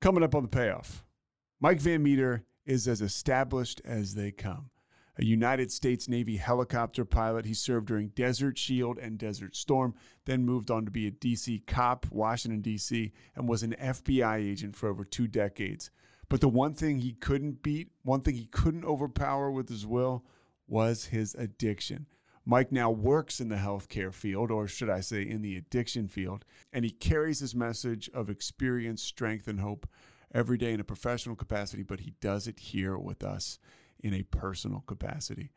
Coming up on the payoff, Mike Van Meter is as established as they come. A United States Navy helicopter pilot, he served during Desert Shield and Desert Storm, then moved on to be a DC cop, Washington, D.C., and was an FBI agent for over two decades. But the one thing he couldn't beat, one thing he couldn't overpower with his will, was his addiction. Mike now works in the healthcare field, or should I say, in the addiction field, and he carries his message of experience, strength, and hope every day in a professional capacity, but he does it here with us in a personal capacity.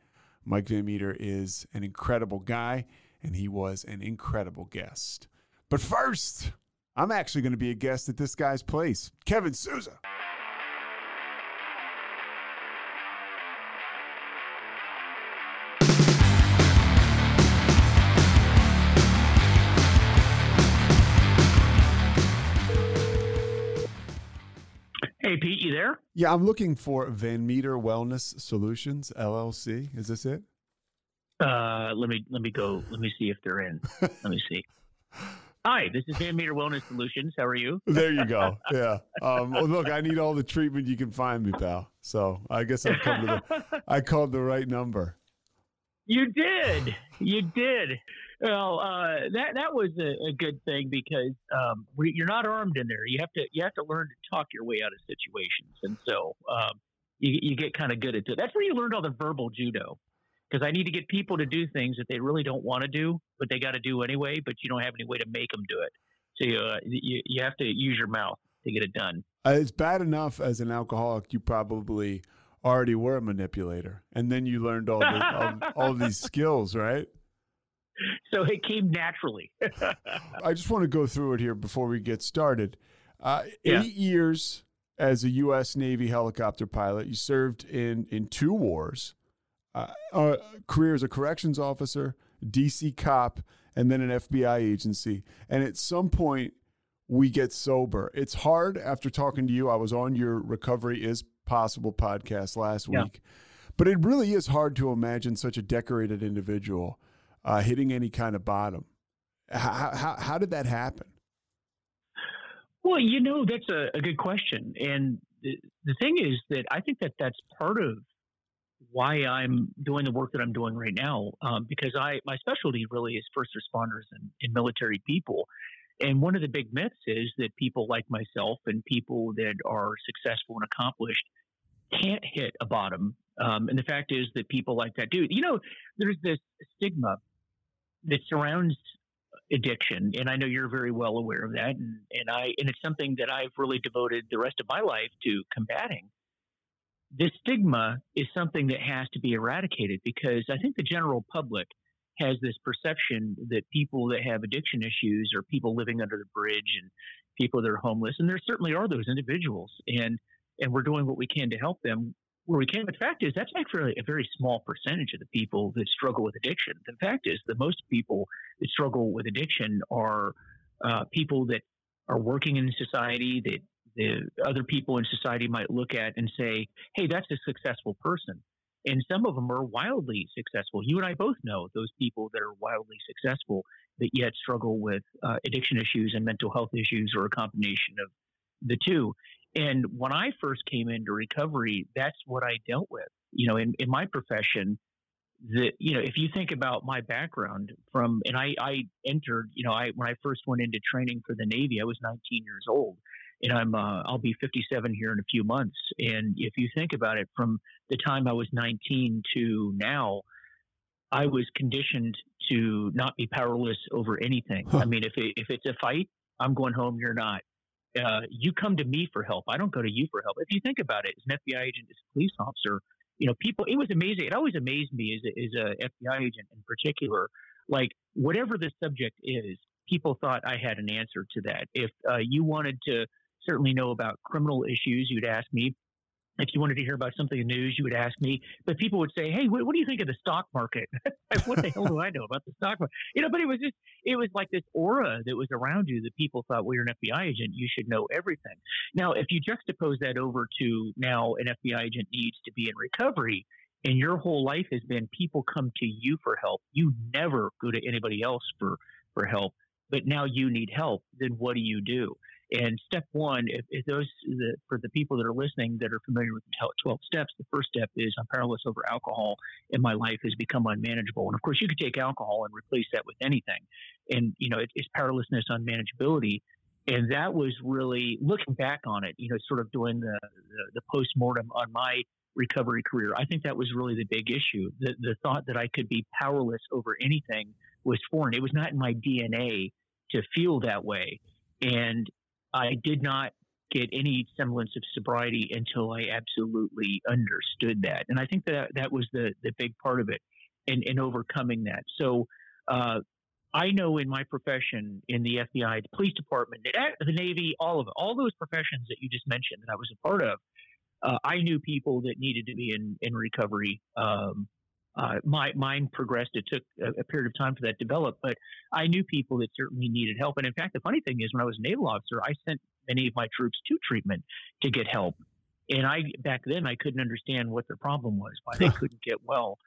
Mike Van Meter is an incredible guy, and he was an incredible guest. But first, I'm actually going to be a guest at this guy's place, Kevin Souza. Hey, Pete, you there? Yeah, I'm looking for Van Meter Wellness Solutions LLC. Is this it? Uh, let me let me go. Let me see if they're in. let me see. Hi, this is Van Meter Wellness Solutions. How are you? There you go. Yeah. Um, well, look, I need all the treatment you can find me, pal. So I guess I've come to the. I called the right number. You did. You did. Well, uh, that that was a, a good thing because um, we, you're not armed in there. You have to you have to learn to talk your way out of situations, and so um, you, you get kind of good at it. That's where you learned all the verbal judo. Because I need to get people to do things that they really don't want to do, but they got to do anyway. But you don't have any way to make them do it. So you, uh, you you have to use your mouth to get it done. Uh, it's bad enough as an alcoholic. You probably already were a manipulator, and then you learned all the, all, all these skills, right? So it came naturally. I just want to go through it here before we get started. Uh, yeah. Eight years as a U.S. Navy helicopter pilot. You served in in two wars. Uh, uh, career as a corrections officer, DC cop, and then an FBI agency. And at some point, we get sober. It's hard after talking to you. I was on your Recovery is Possible podcast last yeah. week, but it really is hard to imagine such a decorated individual uh, hitting any kind of bottom. How, how, how did that happen? Well, you know, that's a, a good question. And the, the thing is that I think that that's part of why I'm doing the work that I'm doing right now, um, because I my specialty really is first responders and, and, military people. And one of the big myths is that people like myself and people that are successful and accomplished can't hit a bottom. Um, and the fact is that people like that do. You know, there's this stigma that surrounds addiction, and I know you're very well aware of that, and, and I and it's something that I've really devoted the rest of my life to combating. This stigma is something that has to be eradicated because I think the general public has this perception that people that have addiction issues or people living under the bridge and people that are homeless, and there certainly are those individuals, and and we're doing what we can to help them where we can. The fact is, that's actually a very small percentage of the people that struggle with addiction. The fact is, the most people that struggle with addiction are uh, people that are working in society that the other people in society might look at and say, "Hey, that's a successful person." And some of them are wildly successful. You and I both know those people that are wildly successful that yet struggle with uh, addiction issues and mental health issues, or a combination of the two. And when I first came into recovery, that's what I dealt with. You know, in, in my profession, that you know, if you think about my background from, and I, I entered, you know, I when I first went into training for the Navy, I was 19 years old, and I'm uh, I'll be 57 here in a few months. And if you think about it, from the time I was 19 to now, I was conditioned to not be powerless over anything. Huh. I mean, if it, if it's a fight, I'm going home. You're not uh, you come to me for help. I don't go to you for help. If you think about it, as an FBI agent, as a police officer, you know, people, it was amazing. It always amazed me as a, as a FBI agent in particular, like whatever the subject is, people thought I had an answer to that. If uh, you wanted to certainly know about criminal issues, you'd ask me if you wanted to hear about something in the news, you would ask me. But people would say, "Hey, what, what do you think of the stock market? what the hell do I know about the stock market?" You know, but it was just it was like this aura that was around you that people thought, "Well, you're an FBI agent. You should know everything." Now, if you juxtapose that over to now, an FBI agent needs to be in recovery, and your whole life has been people come to you for help. You never go to anybody else for for help, but now you need help. Then what do you do? And step one, if, if those the, for the people that are listening that are familiar with the 12 steps, the first step is I'm powerless over alcohol and my life has become unmanageable. And of course, you could take alcohol and replace that with anything. And, you know, it, it's powerlessness on manageability. And that was really looking back on it, you know, sort of doing the, the, the post mortem on my recovery career. I think that was really the big issue. The, the thought that I could be powerless over anything was foreign. It was not in my DNA to feel that way. And I did not get any semblance of sobriety until I absolutely understood that. And I think that that was the, the big part of it in, in overcoming that. So, uh, I know in my profession, in the FBI, the police department, the Navy, all of it, all those professions that you just mentioned that I was a part of, uh, I knew people that needed to be in, in recovery. Um, uh, my mine progressed. It took a, a, period of time for that to develop, but I knew people that certainly needed help. And in fact, the funny thing is, when I was a naval officer, I sent many of my troops to treatment to get help. And I back then I couldn't understand what their problem was, why they couldn't get well.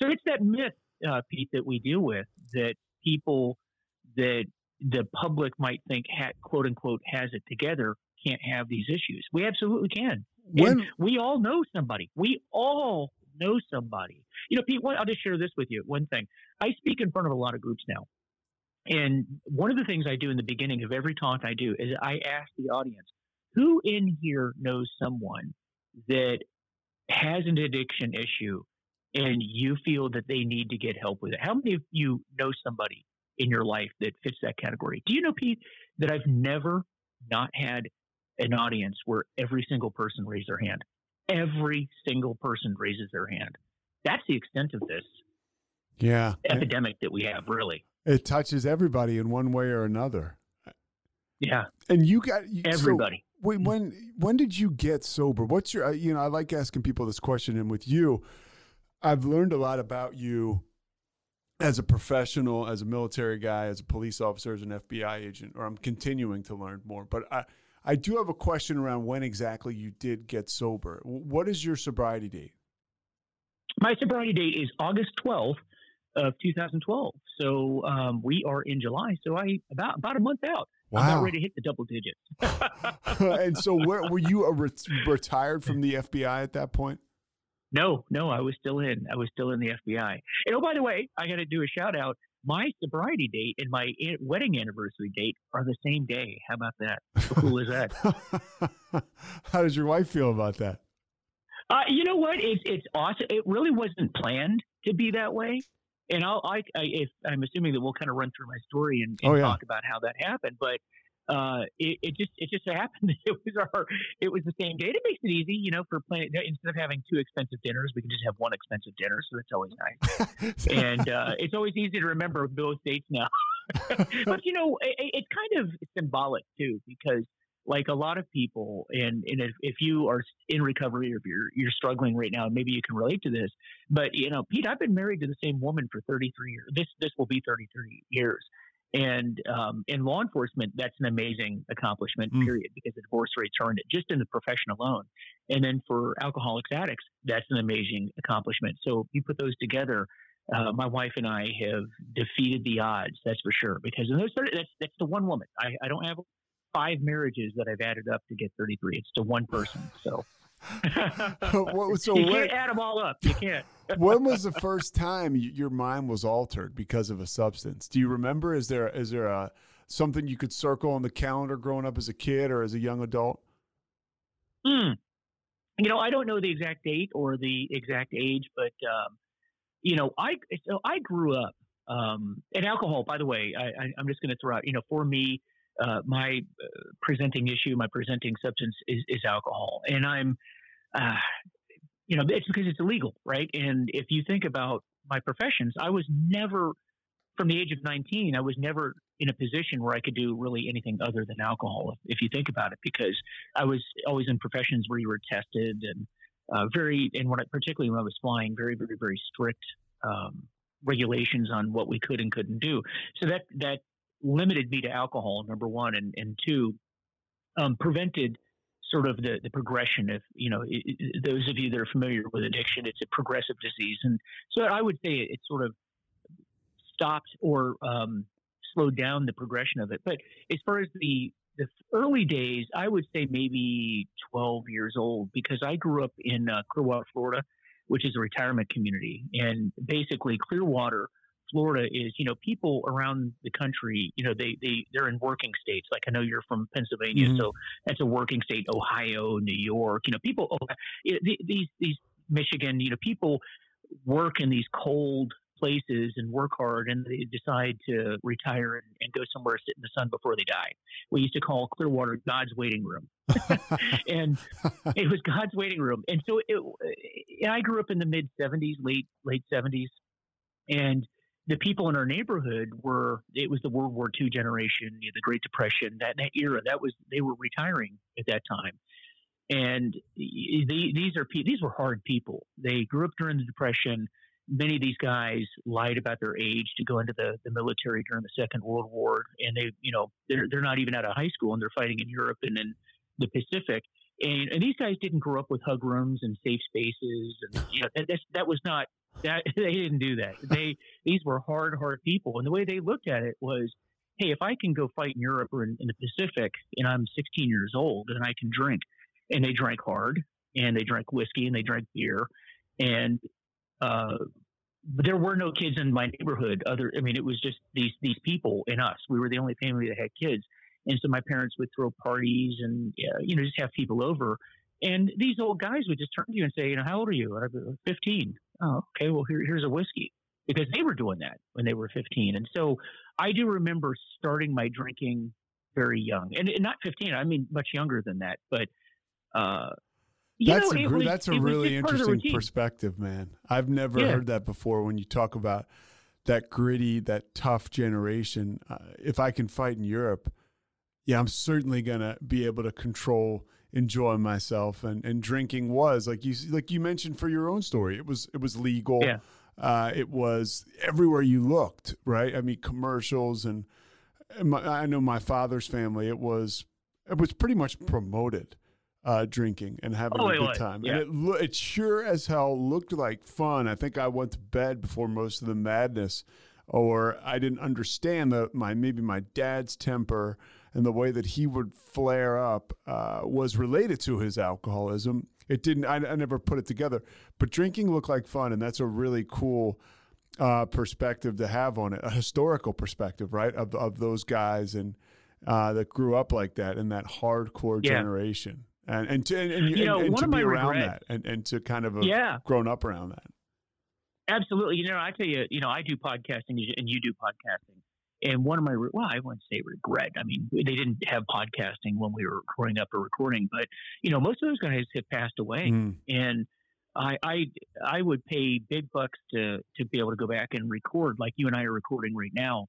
So it's that myth, uh, Pete, that we deal with that people that the public might think, ha- quote unquote, has it together can't have these issues. We absolutely can. When, and we all know somebody. We all know somebody. You know, Pete, I'll just share this with you. One thing I speak in front of a lot of groups now. And one of the things I do in the beginning of every talk I do is I ask the audience, who in here knows someone that has an addiction issue and you feel that they need to get help with it? How many of you know somebody in your life that fits that category? Do you know, Pete, that I've never not had an audience where every single person raised their hand? Every single person raises their hand. That's the extent of this yeah epidemic that we have, really. It touches everybody in one way or another. Yeah. And you got everybody. So when, when when did you get sober? What's your uh, you know, I like asking people this question and with you, I've learned a lot about you as a professional, as a military guy, as a police officer, as an FBI agent, or I'm continuing to learn more. But I I do have a question around when exactly you did get sober. What is your sobriety date? My sobriety date is August 12th of 2012. So um, we are in July. So I about about a month out. Wow. I'm about ready to hit the double digits. and so, where, were you re- retired from the FBI at that point? No, no, I was still in. I was still in the FBI. And oh, by the way, I got to do a shout out my sobriety date and my wedding anniversary date are the same day. How about that? How cool is that? How does your wife feel about that? Uh, you know what? It's it's awesome. It really wasn't planned to be that way. And I'll, I, I if, I'm assuming that we'll kind of run through my story and, and oh, yeah. talk about how that happened. But uh, it, it, just it just happened. It was our it was the same date. It makes it easy, you know, for planning instead of having two expensive dinners, we can just have one expensive dinner. So that's always nice, and uh, it's always easy to remember those dates now. but you know, it, it's kind of symbolic too, because like a lot of people, and and if, if you are in recovery or if you're you're struggling right now, maybe you can relate to this. But you know, Pete, I've been married to the same woman for 33 years. This this will be 33 years and um, in law enforcement, that's an amazing accomplishment, mm. period, because the divorce rates are in it just in the profession alone. And then for alcoholics addicts, that's an amazing accomplishment. So you put those together. Uh, my wife and I have defeated the odds, that's for sure. Because in those 30, that's that's the one woman. I, I don't have five marriages that I've added up to get 33. It's to one person. So so you can't add them all up. You can't. when was the first time your mind was altered because of a substance? Do you remember? Is there is there a something you could circle on the calendar growing up as a kid or as a young adult? Hmm. You know, I don't know the exact date or the exact age, but um, you know, I so I grew up um, and alcohol. By the way, I, am just going to throw out. You know, for me, uh, my uh, presenting issue, my presenting substance is, is alcohol, and I'm, uh, you know, it's because it's illegal, right? And if you think about my professions, I was never, from the age of 19, I was never in a position where I could do really anything other than alcohol. If you think about it, because I was always in professions where you were tested and uh, very, and when I, particularly when I was flying, very, very, very strict um, regulations on what we could and couldn't do. So that that limited me to alcohol, number one, and and two, um, prevented sort of the, the progression of you know it, it, those of you that are familiar with addiction it's a progressive disease and so i would say it, it sort of stopped or um, slowed down the progression of it but as far as the the early days, I would say maybe 12 years old because I grew up in uh, Clearwater, Florida, which is a retirement community. And basically, Clearwater, Florida is, you know, people around the country, you know, they, they, they're in working states. Like I know you're from Pennsylvania, mm-hmm. so that's a working state, Ohio, New York, you know, people, oh, these, these Michigan, you know, people work in these cold places and work hard and they decide to retire and, and, go somewhere sit in the sun before they die. We used to call Clearwater God's waiting room. and it was God's waiting room. And so it, I grew up in the mid 70s, late late 70s. And the people in our neighborhood were it was the World War II generation, you know, the Great Depression, that, that era. That was they were retiring at that time. And the, these are these were hard people. They grew up during the Depression many of these guys lied about their age to go into the, the military during the Second World War, and they, you know, they're they're not even out of high school and they're fighting in Europe and in the Pacific. And, and these guys didn't grow up with hug rooms and safe spaces, and you know that that was not that they didn't do that. They these were hard, hard people, and the way they looked at it was, hey, if I can go fight in Europe or in, in the Pacific, and I'm 16 years old, and I can drink, and they drank hard, and they drank whiskey, and they drank beer, and uh, there were no kids in my neighborhood. Other, I mean, it was just these these people and us. We were the only family that had kids, and so my parents would throw parties and uh, you know just have people over. And these old guys would just turn to you and say, you know, how old are you? I'm 15. Oh, okay. Well, here, here's a whiskey because they were doing that when they were 15. And so I do remember starting my drinking very young, and, and not 15. I mean much younger than that, but. Uh, you that's know, a was, that's a really interesting perspective, man. I've never yeah. heard that before. When you talk about that gritty, that tough generation, uh, if I can fight in Europe, yeah, I'm certainly gonna be able to control, enjoy myself, and and drinking was like you like you mentioned for your own story. It was it was legal. Yeah. Uh, it was everywhere you looked, right? I mean, commercials and, and my, I know my father's family. It was it was pretty much promoted uh, drinking and having oh, a good time. Yeah. And it, lo- it sure as hell looked like fun. I think I went to bed before most of the madness, or I didn't understand the, my maybe my dad's temper and the way that he would flare up uh, was related to his alcoholism. It didn't. I, I, never put it together, but drinking looked like fun, and that's a really cool uh, perspective to have on it, a historical perspective, right? Of of those guys and uh, that grew up like that in that hardcore yeah. generation and and to, and, and, you know, and, to be around regrets, that and, and to kind of have yeah. grown up around that. Absolutely. You know, I tell you, you know, I do podcasting and you do podcasting. And one of my, well, I wouldn't say regret. I mean, they didn't have podcasting when we were growing up or recording, but you know, most of those guys have passed away. Mm. And I, I, I would pay big bucks to to be able to go back and record, like you and I are recording right now,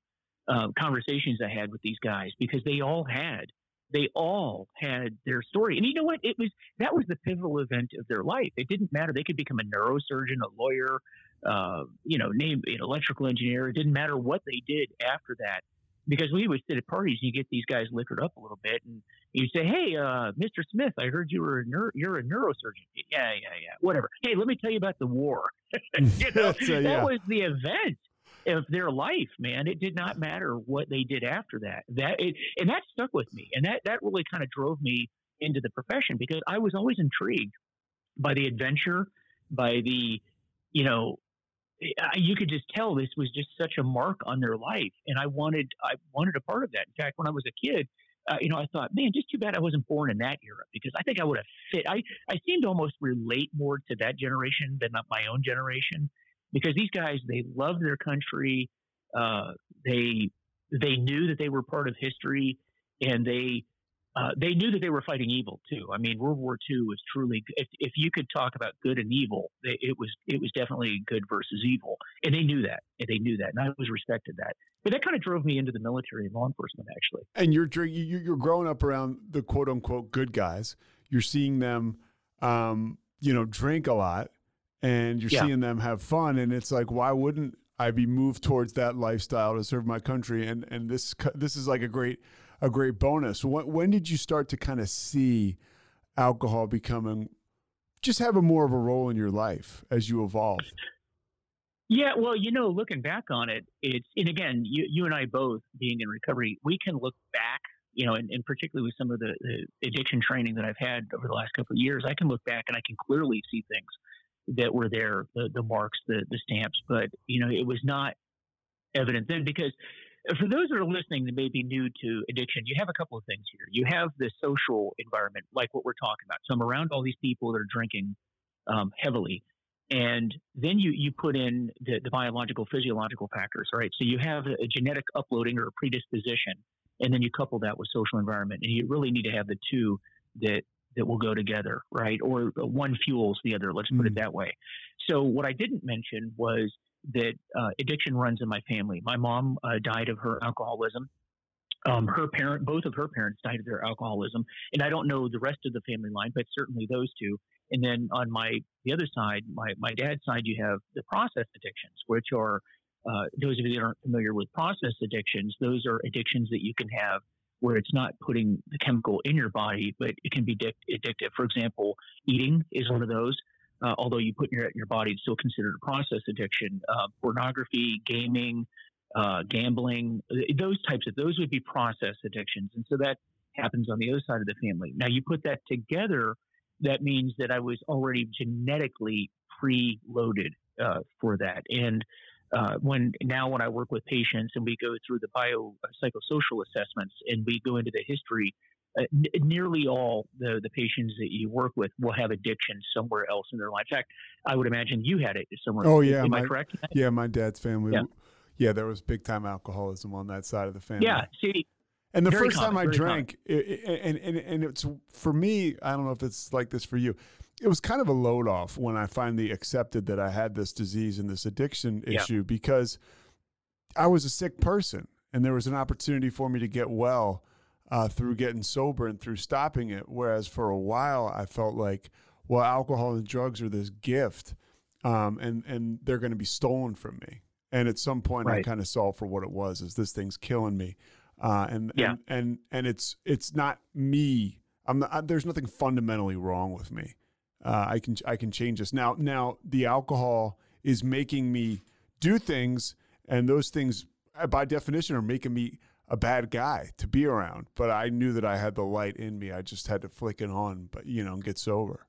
uh, conversations I had with these guys because they all had they all had their story. And you know what? It was that was the pivotal event of their life. It didn't matter. They could become a neurosurgeon, a lawyer, uh, you know, name an electrical engineer. It didn't matter what they did after that. Because we would sit at parties and you get these guys liquored up a little bit and you say, Hey, uh, Mr. Smith, I heard you were a neuro- you're a neurosurgeon. Yeah, yeah, yeah. Whatever. Hey, let me tell you about the war. you know, so, yeah. that was the event of their life, man. It did not matter what they did after that. That it, and that stuck with me, and that that really kind of drove me into the profession because I was always intrigued by the adventure, by the, you know, you could just tell this was just such a mark on their life, and I wanted I wanted a part of that. In fact, when I was a kid. Uh, you know, I thought, man, just too bad I wasn't born in that era because I think I would have fit. I, I seem to almost relate more to that generation than my own generation because these guys they loved their country. Uh, they they knew that they were part of history, and they uh, they knew that they were fighting evil too. I mean, World War II was truly if, if you could talk about good and evil, it was it was definitely good versus evil, and they knew that, and they knew that, and I always respected that. But that kind of drove me into the military and law enforcement, actually. And you're you're growing up around the quote unquote good guys. You're seeing them, um, you know, drink a lot and you're yeah. seeing them have fun and it's like why wouldn't I be moved towards that lifestyle to serve my country and and this this is like a great a great bonus. When, when did you start to kind of see alcohol becoming just have a more of a role in your life as you evolved yeah well you know looking back on it it's and again you, you and i both being in recovery we can look back you know, and, and particularly with some of the, the addiction training that I've had over the last couple of years, I can look back and I can clearly see things that were there, the, the marks, the, the stamps, but, you know, it was not evident then because for those that are listening that may be new to addiction, you have a couple of things here. You have the social environment, like what we're talking about. So I'm around all these people that are drinking um, heavily. And then you, you put in the, the biological, physiological factors, right? So you have a, genetic uploading or a predisposition, and then you couple that with social environment. And you really need to have the two that that will go together, right? Or one fuels the other. Let's put mm. it that way. So what I didn't mention was that uh, addiction runs in my family. My mom uh, died of her alcoholism. Um, her parent, both of her parents died of their alcoholism, and I don't know the rest of the family line, but certainly those two. And then on my the other side, my my dad's side, you have the process addictions, which are uh, those of you that aren't familiar with process addictions. Those are addictions that you can have where it's not putting the chemical in your body, but it can be addictive. For example, eating is one of those uh, although you put your, your body, it's still considered a process addiction. Uh, pornography, gaming, uh, gambling, uh, those types of those would be process addictions, and so that happens on the other side of the family. Now you put that together, that means that I was already genetically preloaded uh, for that, and uh, when now when I work with patients and we go through the biopsychosocial assessments and we go into the history uh, n- nearly all the, the patients that you work with will have addiction somewhere else in their life. In fact, I would imagine you had it somewhere. Oh yeah, am my, I correct? Yeah, my dad's family. Yeah. yeah, there was big time alcoholism on that side of the family. Yeah, see. And the first common, time I drank, it, and, and and it's for me. I don't know if it's like this for you. It was kind of a load off when I finally accepted that I had this disease and this addiction yeah. issue because I was a sick person, and there was an opportunity for me to get well uh, through getting sober and through stopping it. Whereas for a while, I felt like, well, alcohol and drugs are this gift, um, and and they're going to be stolen from me. And at some point, right. I kind of saw for what it was: is this thing's killing me, uh, and, yeah. and and and it's it's not me. I'm not, I, there's nothing fundamentally wrong with me. Uh, I can I can change this now. Now the alcohol is making me do things, and those things, by definition, are making me a bad guy to be around, but I knew that I had the light in me. I just had to flick it on, but you know, get sober.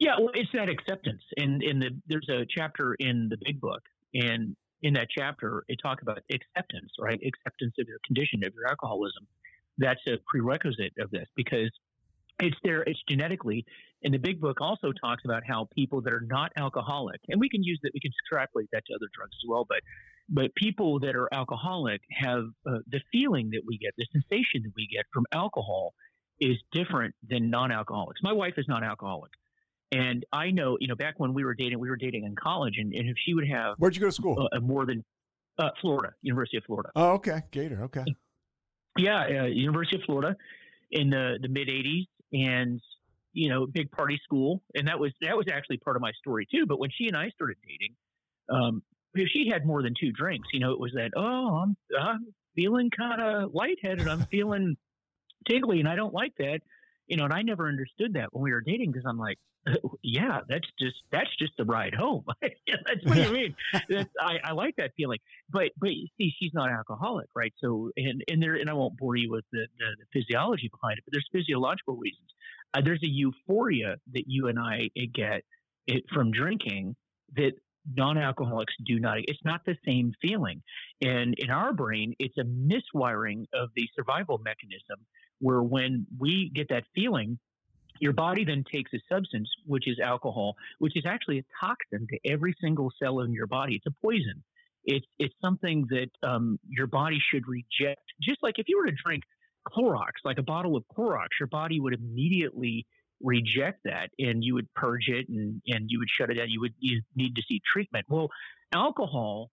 Yeah, well, it's that acceptance, and in the there's a chapter in the Big Book, and in that chapter it talks about acceptance, right? Acceptance of your condition of your alcoholism. That's a prerequisite of this because it's there. It's genetically. And the Big Book also talks about how people that are not alcoholic, and we can use that. We can extrapolate that to other drugs as well, but but people that are alcoholic have uh, the feeling that we get, the sensation that we get from alcohol is different than non-alcoholics. My wife is non-alcoholic. And I know, you know, back when we were dating, we were dating in college, and, and if she would have. Where'd you go to school? Uh, more than uh, Florida, University of Florida. Oh, okay. Gator. Okay. Yeah, uh, University of Florida in the, the mid 80s. And, you know, big party school. And that was that was actually part of my story, too. But when she and I started dating, um, if she had more than two drinks, you know, it was that, oh, I'm, I'm feeling kind of lightheaded. I'm feeling tingly, and I don't like that. You know, and I never understood that when we were dating because I'm like, yeah, that's just that's just the ride home. that's what you mean. That's, I, I like that feeling. But but see, she's not alcoholic, right? So and and there and I won't bore you with the, the, the physiology behind it, but there's physiological reasons. Uh, there's a euphoria that you and I get it, from drinking that non-alcoholics do not it's not the same feeling. And in our brain it's a miswiring of the survival mechanism where when we get that feeling your body then takes a substance which is alcohol which is actually a toxin to every single cell in your body. It's a poison. It's it's something that um, your body should reject. Just like if you were to drink Clorox like a bottle of Clorox your body would immediately reject that and you would purge it and, and you would shut it down. You would you need to see treatment. Well, alcohol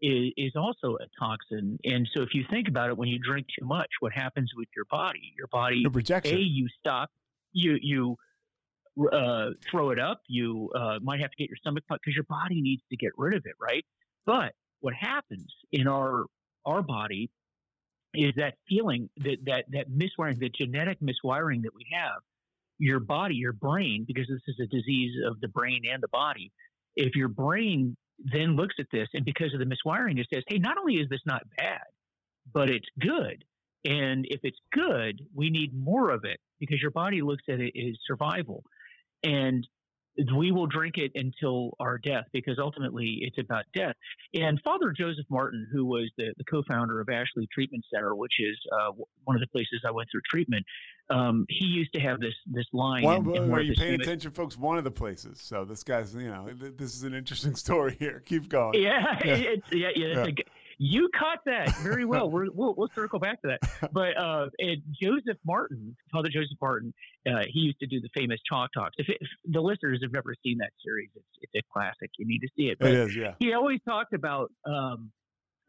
is, is also a toxin. And so if you think about it, when you drink too much, what happens with your body? Your body, A, you stop, you, you, uh, throw it up. You uh, might have to get your stomach pumped because your body needs to get rid of it, right? But what happens in our our body is that feeling that that that miswiring, the genetic miswiring that we have your body, your brain, because this is a disease of the brain and the body, if your brain then looks at this and because of the miswiring, it says, hey, not only is this not bad, but it's good. And if it's good, we need more of it because your body looks at it as survival. And we will drink it until our death because ultimately it's about death. And Father Joseph Martin, who was the, the co founder of Ashley Treatment Center, which is uh, one of the places I went through treatment, um, he used to have this this line. Well, in, in are you paying famous, attention, folks? One of the places. So this guy's, you know, this is an interesting story here. Keep going. Yeah, yeah, it's, yeah, yeah. yeah. You caught that very well. we will we'll circle back to that. But uh, Joseph Martin, Father Joseph Martin, uh, he used to do the famous Chalk Talks. If, if, the listeners have never seen that series, it's, it's a classic. You need to see it. But it is, yeah. He always talked about um,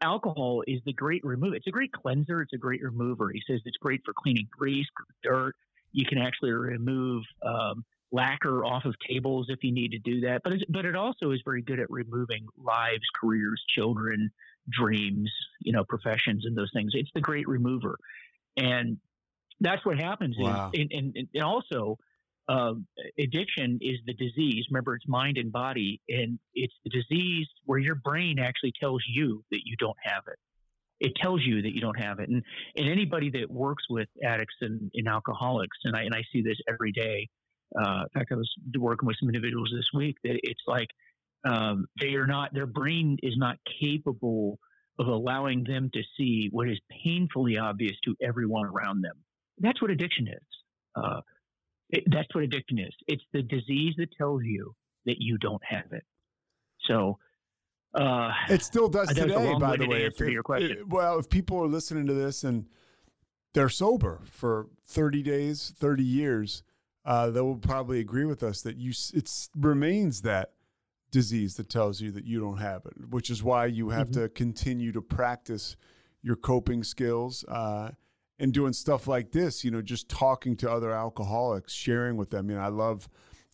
alcohol is the great remover. It's a great cleanser. It's a great remover. He says it's great for cleaning grease, dirt. You can actually remove um, lacquer off of tables if you need to do that. But but it also is very good at removing lives, careers, children, dreams, you know, professions and those things. It's the great remover. And that's what happens. Wow. and, and, and also, uh, addiction is the disease. Remember, it's mind and body, and it's the disease where your brain actually tells you that you don't have it. It tells you that you don't have it, and and anybody that works with addicts and, and alcoholics, and I and I see this every day. Uh, in fact, I was working with some individuals this week that it's like um, they are not, their brain is not capable of allowing them to see what is painfully obvious to everyone around them. That's what addiction is. Uh, it, that's what addiction is. It's the disease that tells you that you don't have it. So, uh, it still does today, by the way. If, your question. It, well, if people are listening to this and they're sober for 30 days, 30 years, uh, they will probably agree with us that you it remains that disease that tells you that you don't have it, which is why you have mm-hmm. to continue to practice your coping skills uh, and doing stuff like this. You know, just talking to other alcoholics, sharing with them. You know, I love,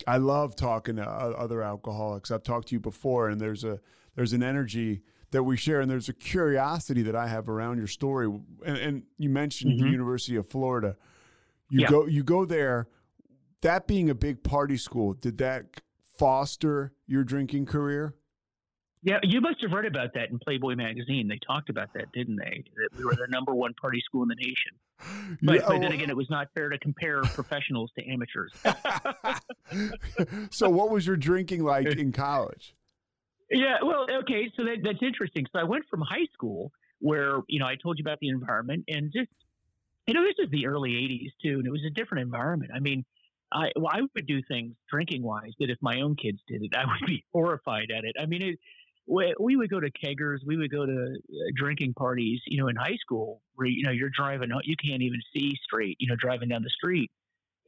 I love talking to other alcoholics. I've talked to you before, and there's a there's an energy that we share, and there's a curiosity that I have around your story. And, and you mentioned mm-hmm. the University of Florida. You yeah. go you go there. That being a big party school, did that foster your drinking career? Yeah, you must have read about that in Playboy magazine. They talked about that, didn't they? That we were the number one party school in the nation. But, yeah, but then again, it was not fair to compare professionals to amateurs. so, what was your drinking like in college? Yeah, well, okay, so that, that's interesting. So, I went from high school where you know I told you about the environment, and just you know this is the early '80s too, and it was a different environment. I mean, I well, I would do things drinking wise that if my own kids did it, I would be horrified at it. I mean, it, we would go to keggers, we would go to uh, drinking parties, you know, in high school where you know you're driving, you can't even see straight, you know, driving down the street.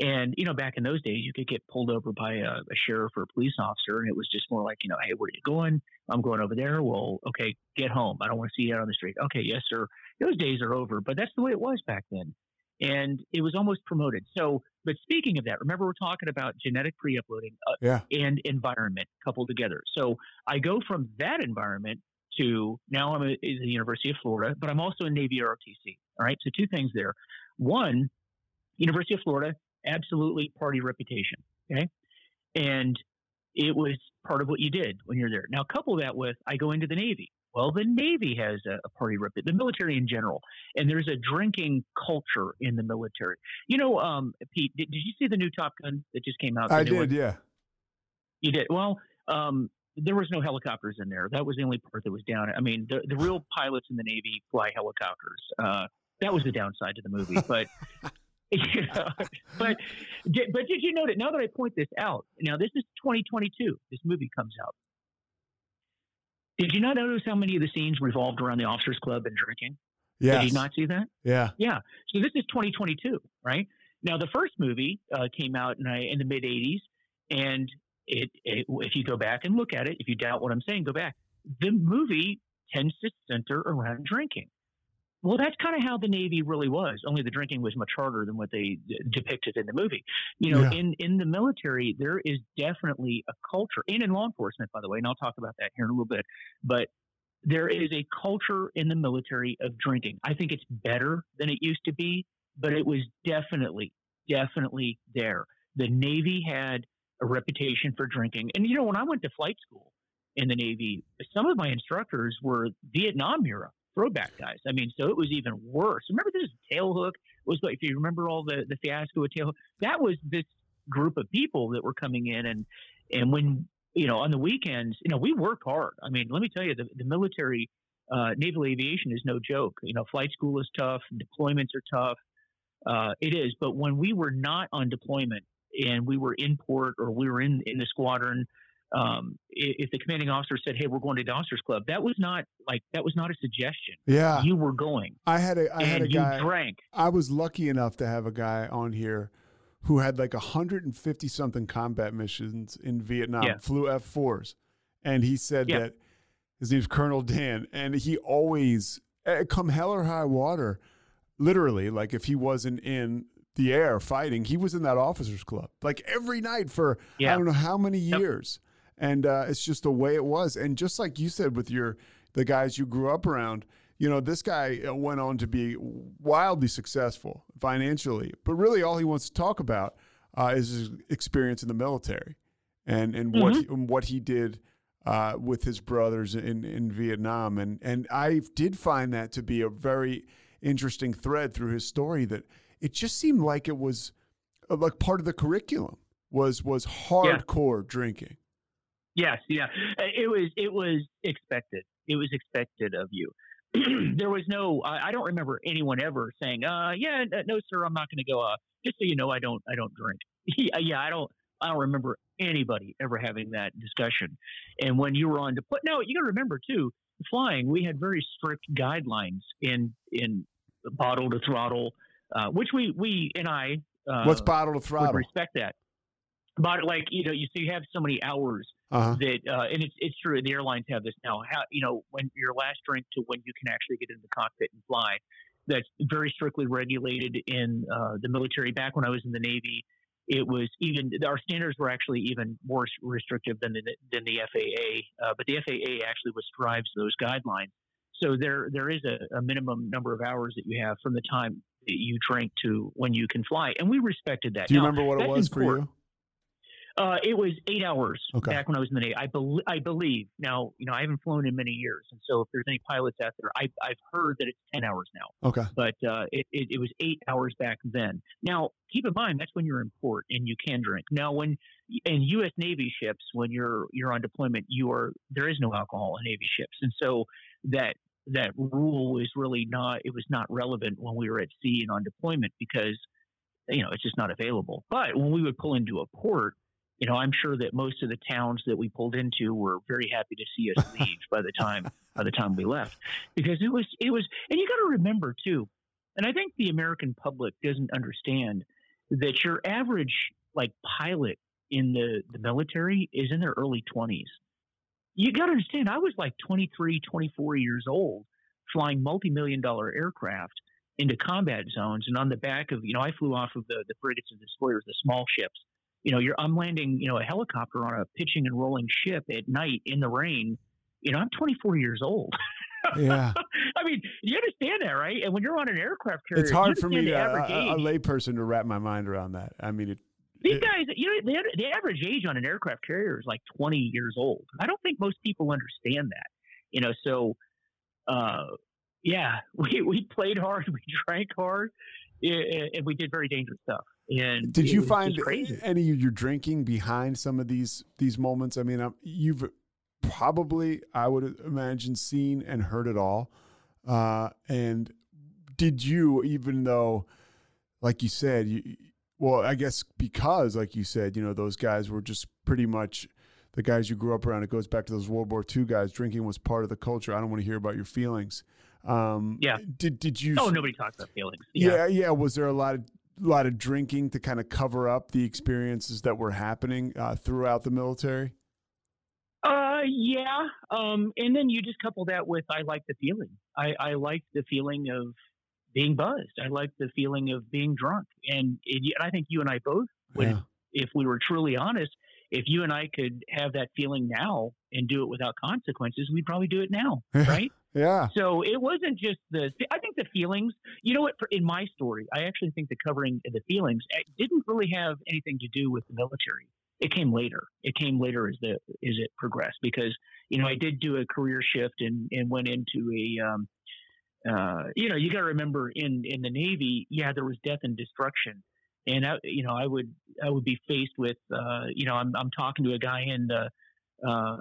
And you know, back in those days, you could get pulled over by a, a sheriff or a police officer, and it was just more like, you know, hey, where are you going? I'm going over there. Well, okay, get home. I don't want to see you out on the street. Okay, yes, sir. Those days are over, but that's the way it was back then and it was almost promoted. So, but speaking of that, remember we're talking about genetic pre-uploading uh, yeah. and environment coupled together. So I go from that environment to now I'm at the University of Florida, but I'm also in Navy ROTC. All right, so two things there. One, University of Florida, absolutely party reputation. Okay, and it was part of what you did when you're there. Now couple that with I go into the Navy. Well, the Navy has a, a party rep, the military in general, and there's a drinking culture in the military. You know, um, Pete, did, did, you see the new Top Gun that just came out? I did, one? yeah. You did. Well, um, there was no helicopters in there. That was the only part that was down. I mean, the the real pilots in the Navy fly helicopters. Uh, that was the downside to the movie, but. you know, but but did you note it? Now that I point this out, now this is 2022. This movie comes out. Did you not notice how many of the scenes revolved around the officers' club and drinking? Yeah. Did you not see that? Yeah. Yeah. So this is 2022, right? Now the first movie uh, came out in, uh, in the mid 80s, and it, it, if you go back and look at it, if you doubt what I'm saying, go back. The movie tends to center around drinking. Well, that's kind of how the Navy really was. Only the drinking was much harder than what they depicted in the movie. You know, yeah. in in the military, there is definitely a culture, and in law enforcement, by the way, and I'll talk about that here in a little bit. But there is a culture in the military of drinking. I think it's better than it used to be, but it was definitely, definitely there. The Navy had a reputation for drinking, and you know, when I went to flight school in the Navy, some of my instructors were Vietnam era throwback guys. I mean, so it was even worse. Remember this tailhook was like if you remember all the the fiasco with tailhook, that was this group of people that were coming in and and when you know on the weekends, you know, we worked hard. I mean, let me tell you, the, the military uh, naval aviation is no joke. You know, flight school is tough, deployments are tough. Uh, it is, but when we were not on deployment and we were in port or we were in in the squadron um, if the commanding officer said, "Hey, we're going to the officers club," that was not like that was not a suggestion. Yeah, you were going. I had a I had a guy. Drank. I was lucky enough to have a guy on here who had like 150 something combat missions in Vietnam, yeah. flew F fours, and he said yeah. that his name's Colonel Dan, and he always eh, come hell or high water, literally, like if he wasn't in the air fighting, he was in that officers club like every night for yeah. I don't know how many years. Yep and uh, it's just the way it was. And just like you said with your the guys you grew up around, you know, this guy uh, went on to be wildly successful financially, but really all he wants to talk about uh, is his experience in the military and and mm-hmm. what he, what he did. Uh, with his brothers in, in Vietnam, and and I did find that to be a very interesting thread through his story. That it just seemed like it was uh, like part of the curriculum was was hardcore yeah. drinking. Yes, yeah. Uh, it was it was expected. It was expected of you. there was no. I, I, don't remember anyone ever saying, "Uh, yeah, no, sir, I'm not going to go." Uh, just so you know, I don't. I don't drink. yeah, yeah, I don't. I don't remember anybody ever having that discussion. And when you were on to put, no, you got to remember too. Flying, we had very strict guidelines in in bottle to throttle, uh, which we we and I. Uh, What's bottle to throttle? respect that. But like you know, you so you have so many hours uh-huh. that, uh, and it's it's true. The airlines have this now. How you know when your last drink to when you can actually get into the cockpit and fly. That's very strictly regulated in uh, the military. Back when I was in the Navy, it was even our standards were actually even more restrictive than the, than the FAA. Uh, but the FAA actually was drives those guidelines. So there there is a, a, minimum number of hours that you have from the time that you drink to when you can fly, and we respected that. Do you now, remember what it was for you? Uh, it was eight hours okay. back when I was in the Navy. I, be- I believe. Now, you know, I haven't flown in many years, and so if there's any pilots out there, I, I've heard that it's ten hours now. Okay. But uh, it, it, it was eight hours back then. Now, keep in mind that's when you're in port and you can drink. Now, when in U.S. Navy ships, when you're you're on deployment, you are there is no alcohol in Navy ships, and so that that rule is really not it was not relevant when we were at sea and on deployment because you know it's just not available. But when we would pull into a port you know, I'm sure that most of the towns that we pulled into were very happy to see us leave by the time by the time we left, because it was it was, and you got to remember too, and I think the American public doesn't understand that your average like pilot in the the military is in their early 20s. You got to understand, I was like 23, 24 years old, flying multi-million dollar aircraft into combat zones, and on the back of you know, I flew off of the the frigates and destroyers, the small ships you know, you're I'm landing, you know, a helicopter on a pitching and rolling ship at night in the rain. You know, I'm 24 years old. Yeah. I mean, you understand that, right? And when you're on an aircraft carrier, it's hard for me, uh, a, a layperson, to wrap my mind around that. I mean, it, these it, guys, you know, the, the average age on an aircraft carrier is like 20 years old. I don't think most people understand that. You know, so uh, yeah, we we played hard, we drank hard, and we did very dangerous stuff. And did you find any of your drinking behind some of these these moments? I mean, you've probably, I would imagine, seen and heard it all. Uh, and did you, even though, like you said, you, well, I guess because, like you said, you know, those guys were just pretty much the guys you grew up around. It goes back to those World War II guys. Drinking was part of the culture. I don't want to hear about your feelings. Um, yeah. Did did you? Oh, nobody talks about feelings. Yeah. yeah, yeah. Was there a lot of a lot of drinking to kind of cover up the experiences that were happening uh, throughout the military? Uh, yeah. Um, and then you just couple that with I like the feeling. I, I like the feeling of being buzzed. I like the feeling of being drunk. And, it, and I think you and I both would, yeah. if we were truly honest, if you and I could have that feeling now and do it without consequences, we'd probably do it now, right? Yeah. So it wasn't just the. I think the feelings. You know what? For, in my story, I actually think the covering the feelings eh, didn't really have anything to do with the military. It came later. It came later as the as it progressed because you know I did do a career shift and and went into a um, uh, you know, you got to remember in in the Navy, yeah, there was death and destruction, and I, you know, I would I would be faced with, uh, you know, I'm I'm talking to a guy in the uh,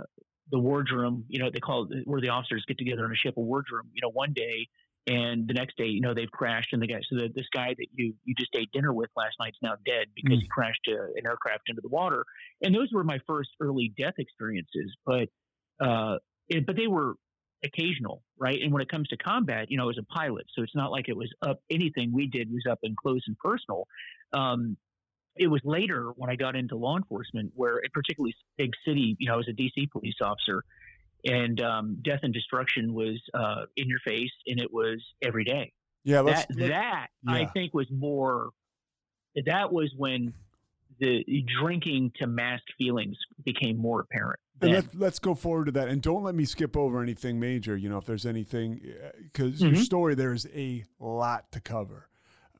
the wardroom, you know, they call it where the officers get together in a ship, a wardroom, you know, one day, and the next day, you know, they've crashed, and the guy, so the, this guy that you you just ate dinner with last night's now dead because mm. he crashed a, an aircraft into the water, and those were my first early death experiences, but uh, it, but they were occasional, right? And when it comes to combat, you know, as a pilot, so it's not like it was up. Anything we did was up and close and personal. Um, it was later when I got into law enforcement, where particularly big city, you know, I was a DC police officer, and um, death and destruction was uh, in your face, and it was every day. Yeah, that that yeah. I think was more. That was when the drinking to mask feelings became more apparent. And let's, let's go forward to that. And don't let me skip over anything major, you know, if there's anything, because uh, mm-hmm. your story, there's a lot to cover.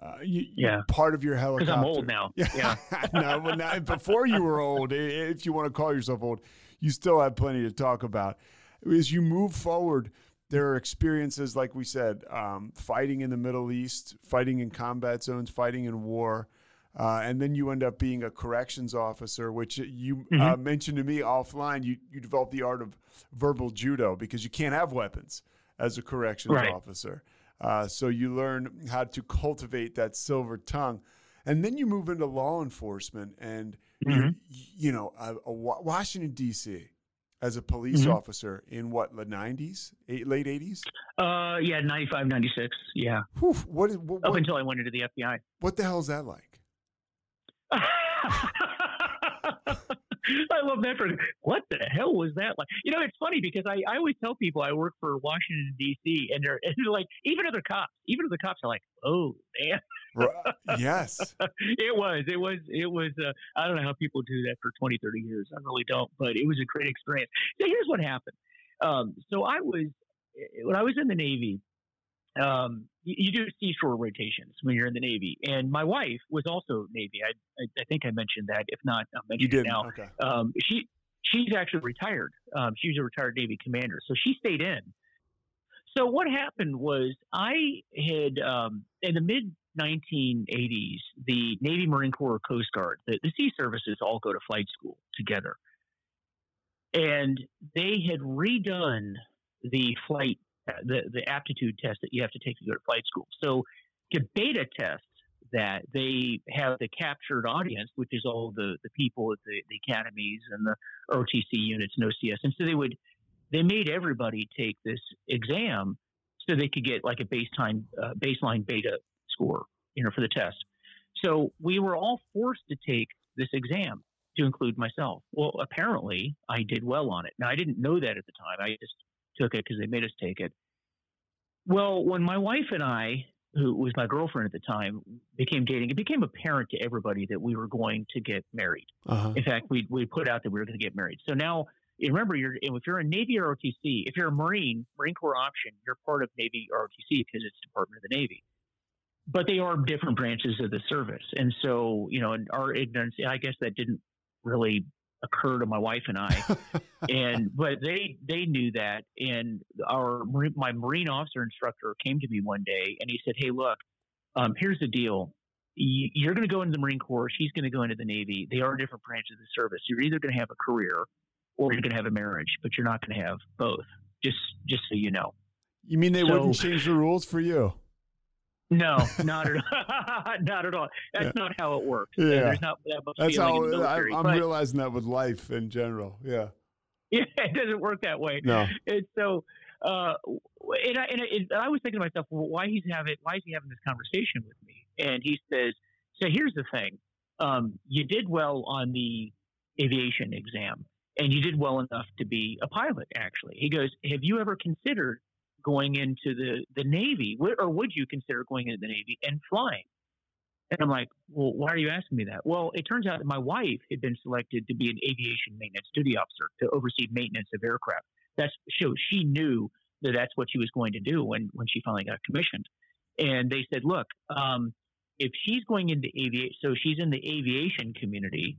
Uh, you, yeah. Part of your helicopter. Because I'm old now. Yeah. no, but now, before you were old, if you want to call yourself old, you still have plenty to talk about. As you move forward, there are experiences, like we said, um, fighting in the Middle East, fighting in combat zones, fighting in war. Uh, and then you end up being a corrections officer, which you uh, mm-hmm. uh, mentioned to me offline. You you develop the art of verbal judo because you can't have weapons as a corrections right. officer. Uh, so you learn how to cultivate that silver tongue, and then you move into law enforcement, and mm-hmm. you know, a, a Washington D.C. as a police mm-hmm. officer in what the nineties, late eighties? Uh, yeah, 95, 96. Yeah. Whew, what, what, Up until I went into the FBI. What the hell is that like? I love that. For what the hell was that like? You know, it's funny because I, I always tell people I work for Washington D.C. and they're, and they're like, even other cops, even other cops are like, oh man. yes, it was. It was. It was. Uh, I don't know how people do that for 20, 30 years. I really don't. But it was a great experience. So here's what happened. Um, so I was when I was in the Navy um, you, you, do seashore rotations when you're in the Navy. And my wife was also Navy. I, I, I think I mentioned that. If not, I'll mention you it now. Okay. Um, she she's actually retired. Um, she's a retired Navy commander, so she stayed in. So what happened was I had um, in the mid 1980s, the Navy, Marine Corps, Coast Guard, the, the sea services all go to flight school together, and they had redone the flight the, the aptitude test that you have to take to go to flight school. So to beta test that, they have the captured audience, which is all the, the people at the, the academies and the ROTC units and OCS. And so they would, they made everybody take this exam so they could get like a baseline, uh, baseline beta score, you know, for the test. So we were all forced to take this exam to include myself. Well, apparently I did well on it. Now I didn't know that at the time. I just took it because they made us take it. Well, when my wife and I, who was my girlfriend at the time, became dating, it became apparent to everybody that we were going to get married. Uh-huh. In fact, we we put out that we were going to get married. So now, remember, you're if you're a Navy ROTC, if you're a Marine, Marine Corps option, you're part of Navy ROTC because it's Department of the Navy. But they are different branches of the service, and so you know, in our ignorance, I guess that didn't really occur to my wife and I. and but they they knew that, and our my marine officer instructor came to me one day and he said, "Hey, look, um, here's the deal." You're going to go into the Marine Corps. She's going to go into the Navy. They are different branches of the service. You're either going to have a career or you're going to have a marriage, but you're not going to have both. Just, just so you know. You mean they so, wouldn't change the rules for you? No, not at all. not at all. That's yeah. not how it works. Yeah, there's not that much That's how I, am realizing that with life in general. Yeah. Yeah, it doesn't work that way. No. And so, uh, and I, and, I, and I was thinking to myself, well, why he's having why is he having this conversation with me? And he says, so here's the thing. Um, you did well on the aviation exam, and you did well enough to be a pilot. Actually, he goes, have you ever considered going into the, the Navy, or would you consider going into the Navy and flying? And I'm like, well, why are you asking me that? Well, it turns out that my wife had been selected to be an aviation maintenance duty officer to oversee maintenance of aircraft. That's so she knew that that's what she was going to do when when she finally got commissioned. And they said, look, um, if she's going into aviation, so she's in the aviation community,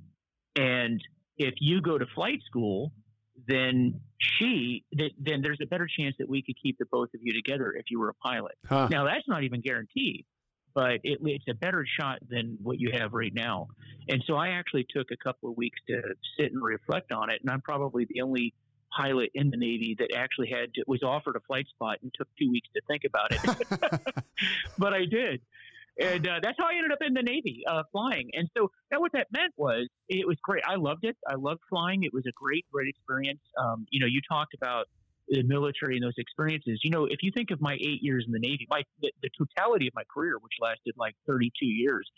and if you go to flight school, then she then there's a better chance that we could keep the both of you together if you were a pilot. Huh. Now that's not even guaranteed, but it, it's a better shot than what you have right now. And so I actually took a couple of weeks to sit and reflect on it, and I'm probably the only pilot in the Navy that actually had to, was offered a flight spot and took two weeks to think about it. but I did and uh, that's how I ended up in the Navy uh, flying. And so that what that meant was it was great. I loved it. I loved flying. It was a great, great experience. Um, you know, you talked about the military and those experiences. You know, if you think of my eight years in the Navy, my the, the totality of my career, which lasted like 32 years,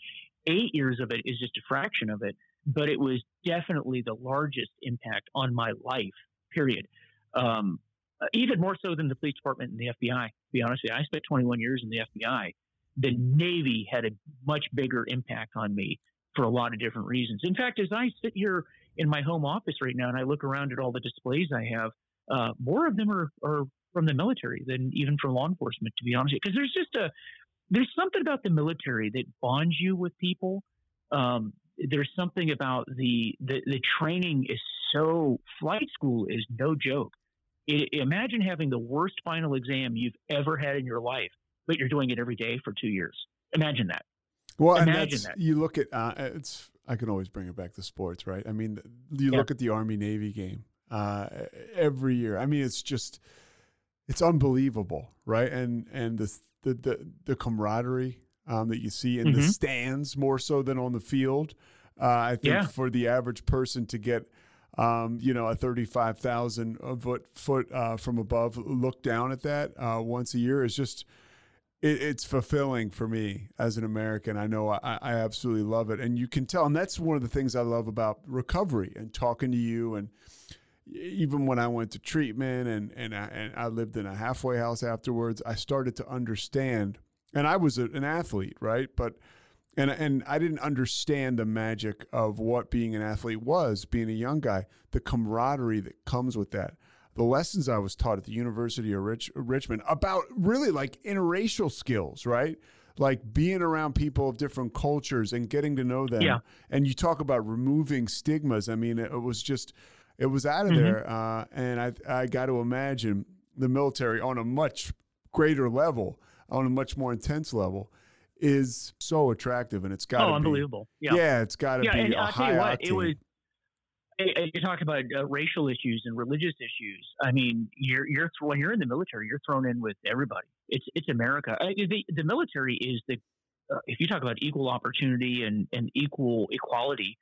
eight years of it is just a fraction of it, but it was definitely the largest impact on my life. Period. Um, even more so than the police department and the FBI. To be honest with you, I spent 21 years in the FBI the Navy had a much bigger impact on me for a lot of different reasons. In fact, as I sit here in my home office right now and I look around at all the displays I have, uh, more of them are, are from the military than even from law enforcement, to be honest. Because there's just a there's something about the military that bonds you with people. Um, there's something about the, the the training is so flight school is no joke. It, imagine having the worst final exam you've ever had in your life but you're doing it every day for two years. Imagine that. Well, Imagine that. You look at uh, it's. I can always bring it back to sports, right? I mean, you yeah. look at the Army Navy game uh, every year. I mean, it's just it's unbelievable, right? And and the the the, the camaraderie um, that you see in mm-hmm. the stands more so than on the field. Uh, I think yeah. for the average person to get um, you know, a 35,000 foot, foot uh, from above look down at that uh, once a year is just, it, it's fulfilling for me as an American. I know I, I, absolutely love it, and you can tell. And that's one of the things I love about recovery and talking to you. And even when I went to treatment and and I, and I lived in a halfway house afterwards, I started to understand. And I was a, an athlete, right? But and and I didn't understand the magic of what being an athlete was, being a young guy, the camaraderie that comes with that the lessons I was taught at the University of Rich, Richmond about really like interracial skills, right? Like being around people of different cultures and getting to know them. Yeah. And you talk about removing stigmas. I mean, it, was just, it was out of mm-hmm. there. Uh, and I, I got to imagine the military on a much greater level, on a much more intense level, is so attractive. And it's got to oh, unbelievable. Yeah. Yeah. It's got to yeah, be and a I'll high tell you what, octane. it was you talk about uh, racial issues and religious issues. I mean, you're you're when you're in the military, you're thrown in with everybody. It's it's America. I, the the military is the uh, if you talk about equal opportunity and and equal equality,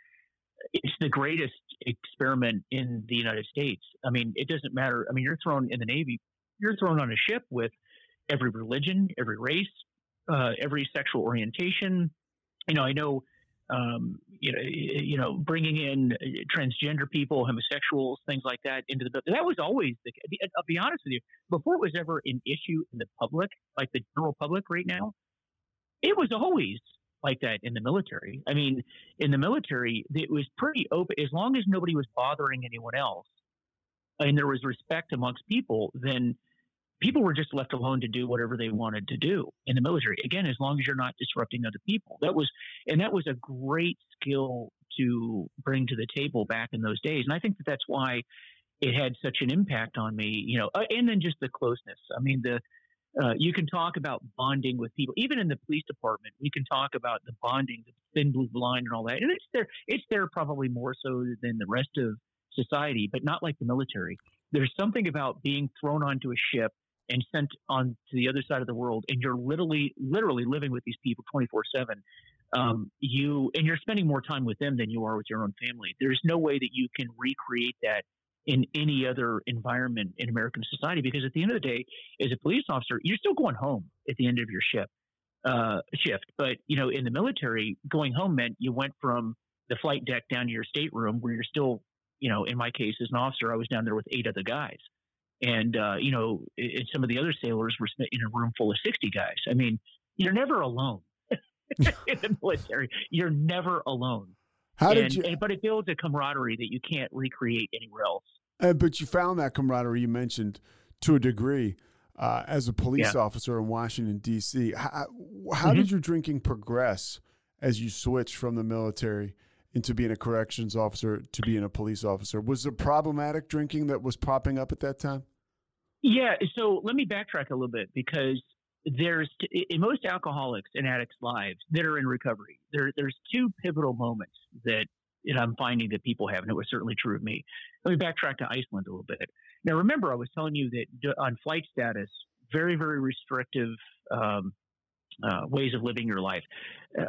it's the greatest experiment in the United States. I mean, it doesn't matter. I mean, you're thrown in the Navy, you're thrown on a ship with every religion, every race, uh, every sexual orientation. You know, I know um, you know, you know, bringing in transgender people, homosexuals, things like that into the that was always the. I'll be honest with you, before it was ever an issue in the public, like the general public right now, it was always like that in the military. I mean, in the military, it was pretty open as long as nobody was bothering anyone else, and there was respect amongst people. Then people were just left alone to do whatever they wanted to do in the military. Again, as long as you're not disrupting other people. That was, and that was a great skill to bring to the table back in those days. And I think that that's why it had such an impact on me, you know, uh, and then just the closeness. I mean, the, uh, you can talk about bonding with people, even in the police department. We can talk about the bonding, the thin blue line, and all that. And it's there. It's there probably more so than the rest of society, but not like the military. There's something about being thrown onto a ship and sent on to the other side of the world, and you're literally literally living with these people 24 seven. Um, you and you're spending more time with them than you are with your own family. There's no way that you can recreate that in any other environment in American society because at the end of the day, as a police officer, you're still going home at the end of your shift. Uh, shift, but you know, in the military, going home meant you went from the flight deck down to your stateroom where you're still, you know, in my case as an officer, I was down there with eight other guys and uh, you know, and some of the other sailors were in a room full of sixty guys. I mean, you're never alone in the military. You're never alone. How and, did you? And, but it builds a camaraderie that you can't recreate anywhere else. Uh, but you found that camaraderie you mentioned to a degree uh, as a police yeah. officer in Washington D.C. How, how mm-hmm. did your drinking progress as you switched from the military into being a corrections officer to being a police officer. Was there problematic drinking that was popping up at that time? Yeah. So let me backtrack a little bit because there's in most alcoholics and addicts' lives that are in recovery. There, there's two pivotal moments that, that I'm finding that people have, and it was certainly true of me. Let me backtrack to Iceland a little bit. Now, remember, I was telling you that on flight status, very, very restrictive um, uh, ways of living your life.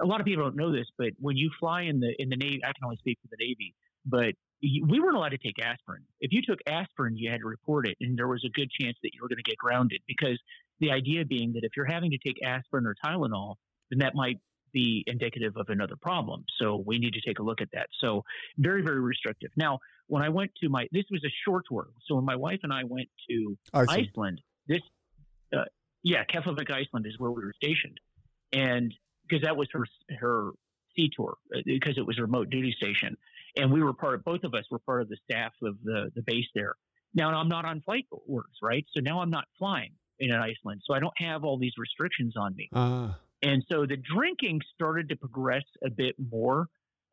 A lot of people don't know this, but when you fly in the in the Navy, I can only speak for the Navy, but we weren't allowed to take aspirin. If you took aspirin, you had to report it, and there was a good chance that you were going to get grounded. Because the idea being that if you're having to take aspirin or Tylenol, then that might be indicative of another problem. So we need to take a look at that. So very, very restrictive. Now, when I went to my, this was a short tour. So when my wife and I went to Iceland, this, uh, yeah, Keflavik, Iceland is where we were stationed, and because that was her her sea tour because uh, it was a remote duty station, and we were part of both of us were part of the staff of the the base there. Now I'm not on flight orders, right? So now I'm not flying in Iceland, so I don't have all these restrictions on me. Uh. And so the drinking started to progress a bit more.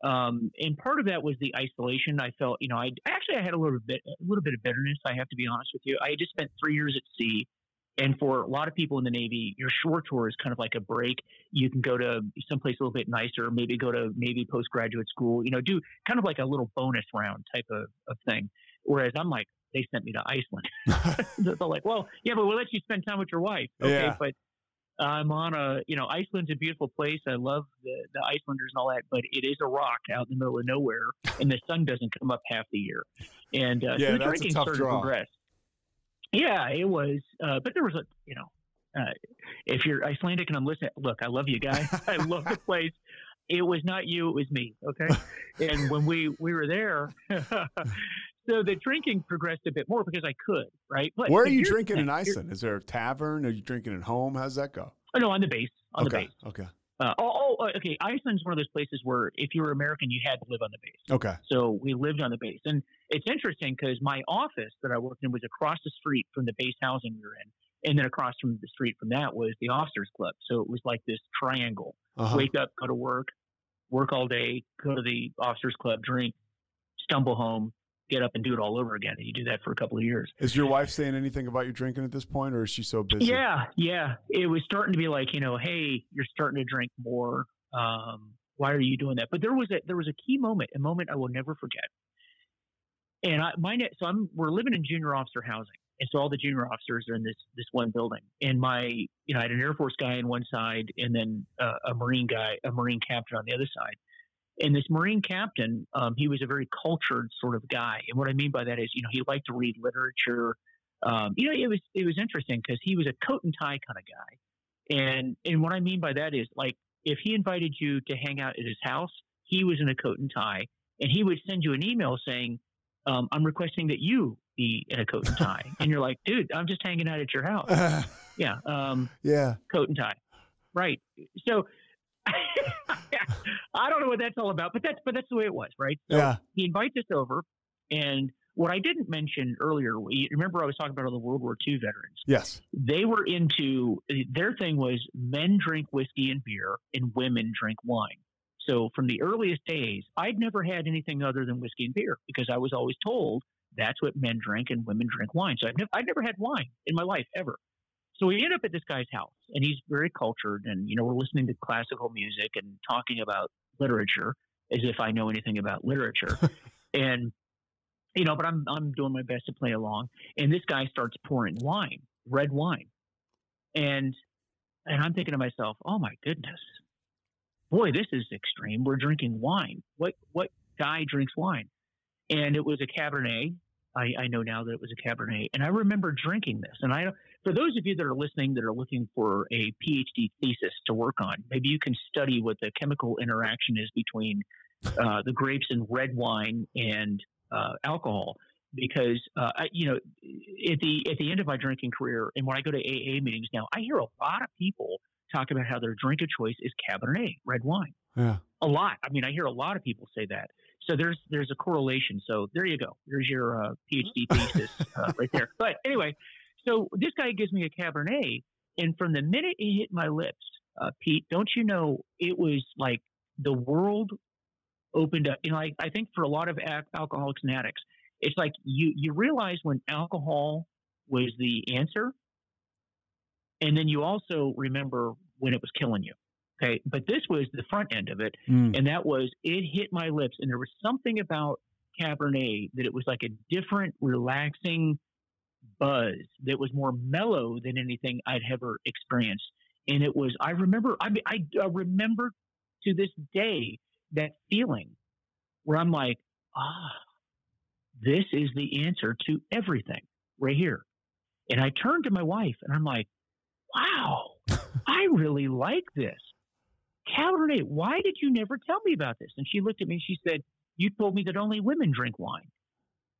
Um, and part of that was the isolation. I felt, you know, I actually I had a little bit, a little bit of bitterness. I have to be honest with you. I just spent three years at sea, and for a lot of people in the Navy, your shore tour is kind of like a break. You can go to someplace a little bit nicer, maybe go to maybe postgraduate school, you know, do kind of like a little bonus round type of, of thing. Whereas I'm like, they sent me to Iceland. They're like, well, yeah, but we'll let you spend time with your wife. Okay, yeah. but I'm on a, you know, Iceland's a beautiful place. I love the, the Icelanders and all that, but it is a rock out in the middle of nowhere, and the sun doesn't come up half the year. And uh, yeah, so the drinking started draw. to progress. Yeah, it was. Uh, but there was a, you know, uh, if you're Icelandic and I'm listening, look, I love you guys. I love the place. It was not you, it was me. Okay. and when we, we were there, so the drinking progressed a bit more because I could, right? But, Where are you drinking in Iceland? Is there a tavern? Are you drinking at home? How's that go? Oh, no, on the base. On okay. the base. Okay. Uh, oh, oh, okay. Iceland's one of those places where if you were American, you had to live on the base. Okay. So we lived on the base. And it's interesting because my office that I worked in was across the street from the base housing we were in. And then across from the street from that was the officers club. So it was like this triangle. Uh-huh. Wake up, go to work, work all day, go to the officers club, drink, stumble home, get up and do it all over again. And you do that for a couple of years. Is your wife saying anything about you drinking at this point, or is she so busy? Yeah, yeah. It was starting to be like, you know, hey, you're starting to drink more. Um, why are you doing that? But there was a there was a key moment, a moment I will never forget. And I, my so I'm we're living in junior officer housing, and so all the junior officers are in this this one building. And my you know I had an Air Force guy on one side, and then uh, a Marine guy, a Marine captain on the other side. And this Marine captain, um, he was a very cultured sort of guy. And what I mean by that is, you know, he liked to read literature. Um, you know, it was it was interesting because he was a coat and tie kind of guy. And and what I mean by that is, like, if he invited you to hang out at his house, he was in a coat and tie, and he would send you an email saying, um, "I'm requesting that you be in a coat and tie." and you're like, "Dude, I'm just hanging out at your house." yeah. Um, yeah. Coat and tie. Right. So I don't know what that's all about, but that's but that's the way it was, right? So yeah. He invites us over, and what I didn't mention earlier, remember I was talking about all the World War II veterans. Yes. They were into their thing was men drink whiskey and beer, and women drink wine. So from the earliest days, I'd never had anything other than whiskey and beer because I was always told that's what men drink and women drink wine. So I've never, I'd never had wine in my life ever. So we end up at this guy's house, and he's very cultured, and you know we're listening to classical music and talking about literature as if I know anything about literature, and you know, but I'm I'm doing my best to play along, and this guy starts pouring wine, red wine, and and I'm thinking to myself, oh my goodness, boy, this is extreme. We're drinking wine. What what guy drinks wine? And it was a Cabernet, I, I, know now that it was a Cabernet, and I remember drinking this. And I, for those of you that are listening that are looking for a PhD thesis to work on, maybe you can study what the chemical interaction is between uh, the grapes in red wine and uh, alcohol. Because uh, I, you know, at the at the end of my drinking career, and when I go to AA meetings now, I hear a lot of people talk about how their drink of choice is Cabernet, red wine. Yeah, a lot. I mean, I hear a lot of people say that. So there's there's a correlation. So there you go. There's your uh, PhD thesis uh, right there. But anyway, so this guy gives me a Cabernet, and from the minute it hit my lips, uh, Pete, don't you know it was like the world opened up. You know, I, I think for a lot of al- alcoholics and addicts, it's like you you realize when alcohol was the answer, and then you also remember when it was killing you. Okay, but this was the front end of it, Mm. and that was it hit my lips, and there was something about Cabernet that it was like a different, relaxing buzz that was more mellow than anything I'd ever experienced. And it was, I remember, I mean, I, I remember to this day that feeling where I'm like, ah, this is the answer to everything right here. And I turned to my wife and I'm like, wow, I really like this. Cabernet, why did you never tell me about this? And she looked at me and she said, You told me that only women drink wine.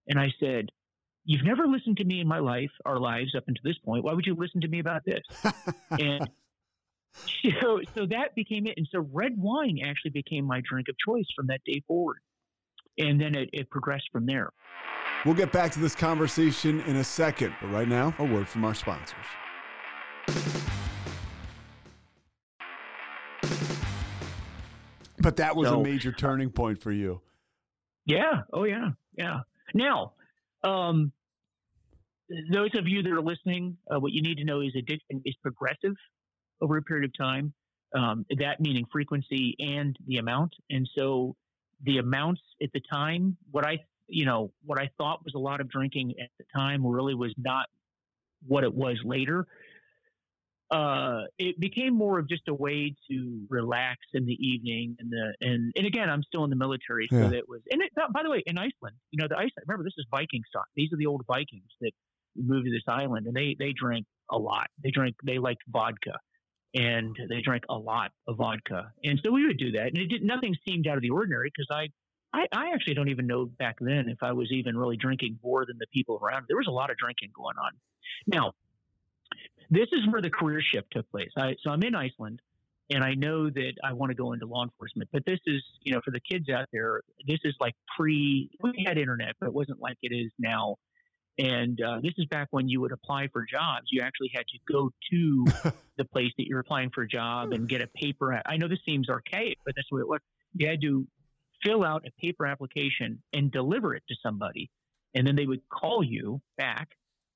And I said, You've never listened to me in my life, our lives up until this point. Why would you listen to me about this? and so, so that became it. And so red wine actually became my drink of choice from that day forward. And then it, it progressed from there. We'll get back to this conversation in a second, but right now, a word from our sponsors. But that was So- a major turning point for you. Yeah. Oh, yeah. Yeah. Now, um, those of you that are listening, uh, what you need to know is addiction is progressive over a period of time. Um, that meaning frequency and the amount. And so the amounts at the time, what I, you know, what I thought was a lot of drinking at the time really was not what it was later. Uh, it became more of just a way to relax in the evening and the and and again I'm still in the military so Yeah. that was and it, by the way in Iceland you know the Iceland remember this is Viking stock. These are the old Vikings that moved to this island and they they drank a lot. They drank they liked vodka and they drank a lot of vodka. And so we would do that and it did nothing seemed out of the ordinary because I, I I actually don't even know back then if I was even really drinking more than the people around. There was a lot of drinking going on. Now this is where the career shift took place. I, so I'm in Iceland, and I know that I want to go into law enforcement. But this is, you know, for the kids out there, this is like pre. We had internet, but it wasn't like it is now. And uh, this is back when you would apply for jobs. You actually had to go to the place that you're applying for a job and get a paper. I know this seems archaic, but that's the way it was. You had to fill out a paper application and deliver it to somebody, and then they would call you back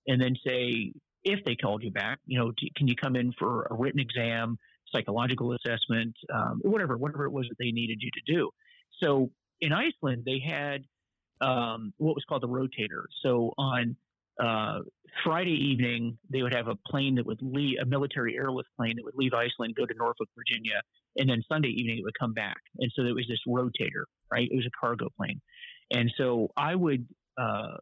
and then say, if they called you back, you know, can you come in for a written exam, psychological assessment, um, whatever, whatever it was that they needed you to do. So in Iceland, they had um, what was called the rotator. So on uh, Friday evening, they would have a plane that would leave, a military airlift plane that would leave Iceland, go to Norfolk, Virginia, and then Sunday evening it would come back. And so there was this rotator, right? It was a cargo plane. And so I would uh,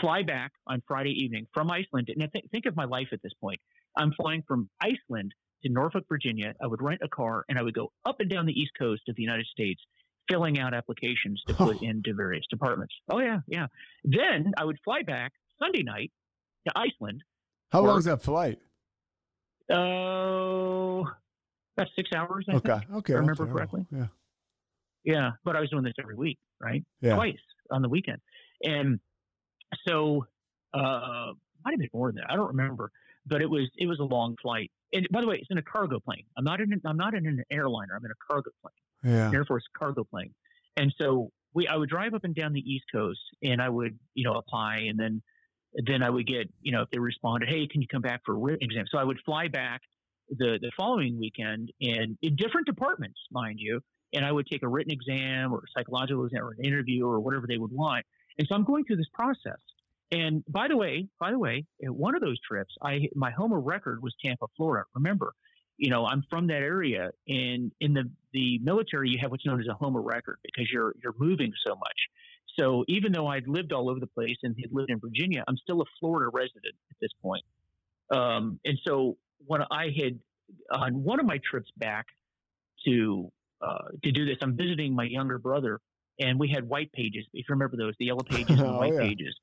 fly back on Friday evening from Iceland. And th- think of my life at this point. I'm flying from Iceland to Norfolk, Virginia. I would rent a car and I would go up and down the East Coast of the United States, filling out applications to put into various departments. Oh, yeah, yeah. Then I would fly back Sunday night to Iceland. How long is that flight? Oh, about six hours, I Okay, think. okay. I remember correctly. Yeah, Yeah, but I was doing this every week, right? yeah. Twice on the weekend. And so uh might have been more than that. I don't remember. But it was it was a long flight. And by the way, it's in a cargo plane. I'm not in an, I'm not in an airliner. I'm in a cargo plane. Yeah. Air Force cargo plane. And so we I would drive up and down the East Coast and I would, you know, apply and then then I would get, you know, if they responded, hey, can you come back for a written exam? So I would fly back the the following weekend and in different departments, mind you, and I would take a written exam or a psychological exam or an interview or whatever they would want. And so I'm going through this process. And by the way, by the way, one of those trips, I my home of record was Tampa, Florida. Remember, you know, I'm from that area, and in the the military, you have what's known as a home of record because you're you're moving so much. So even though I'd lived all over the place and had lived in Virginia, I'm still a Florida resident at this point. Um, and so when I had on one of my trips back to uh, to do this, I'm visiting my younger brother, and we had white pages. If you remember those, the yellow pages and Oh, white yeah. pages.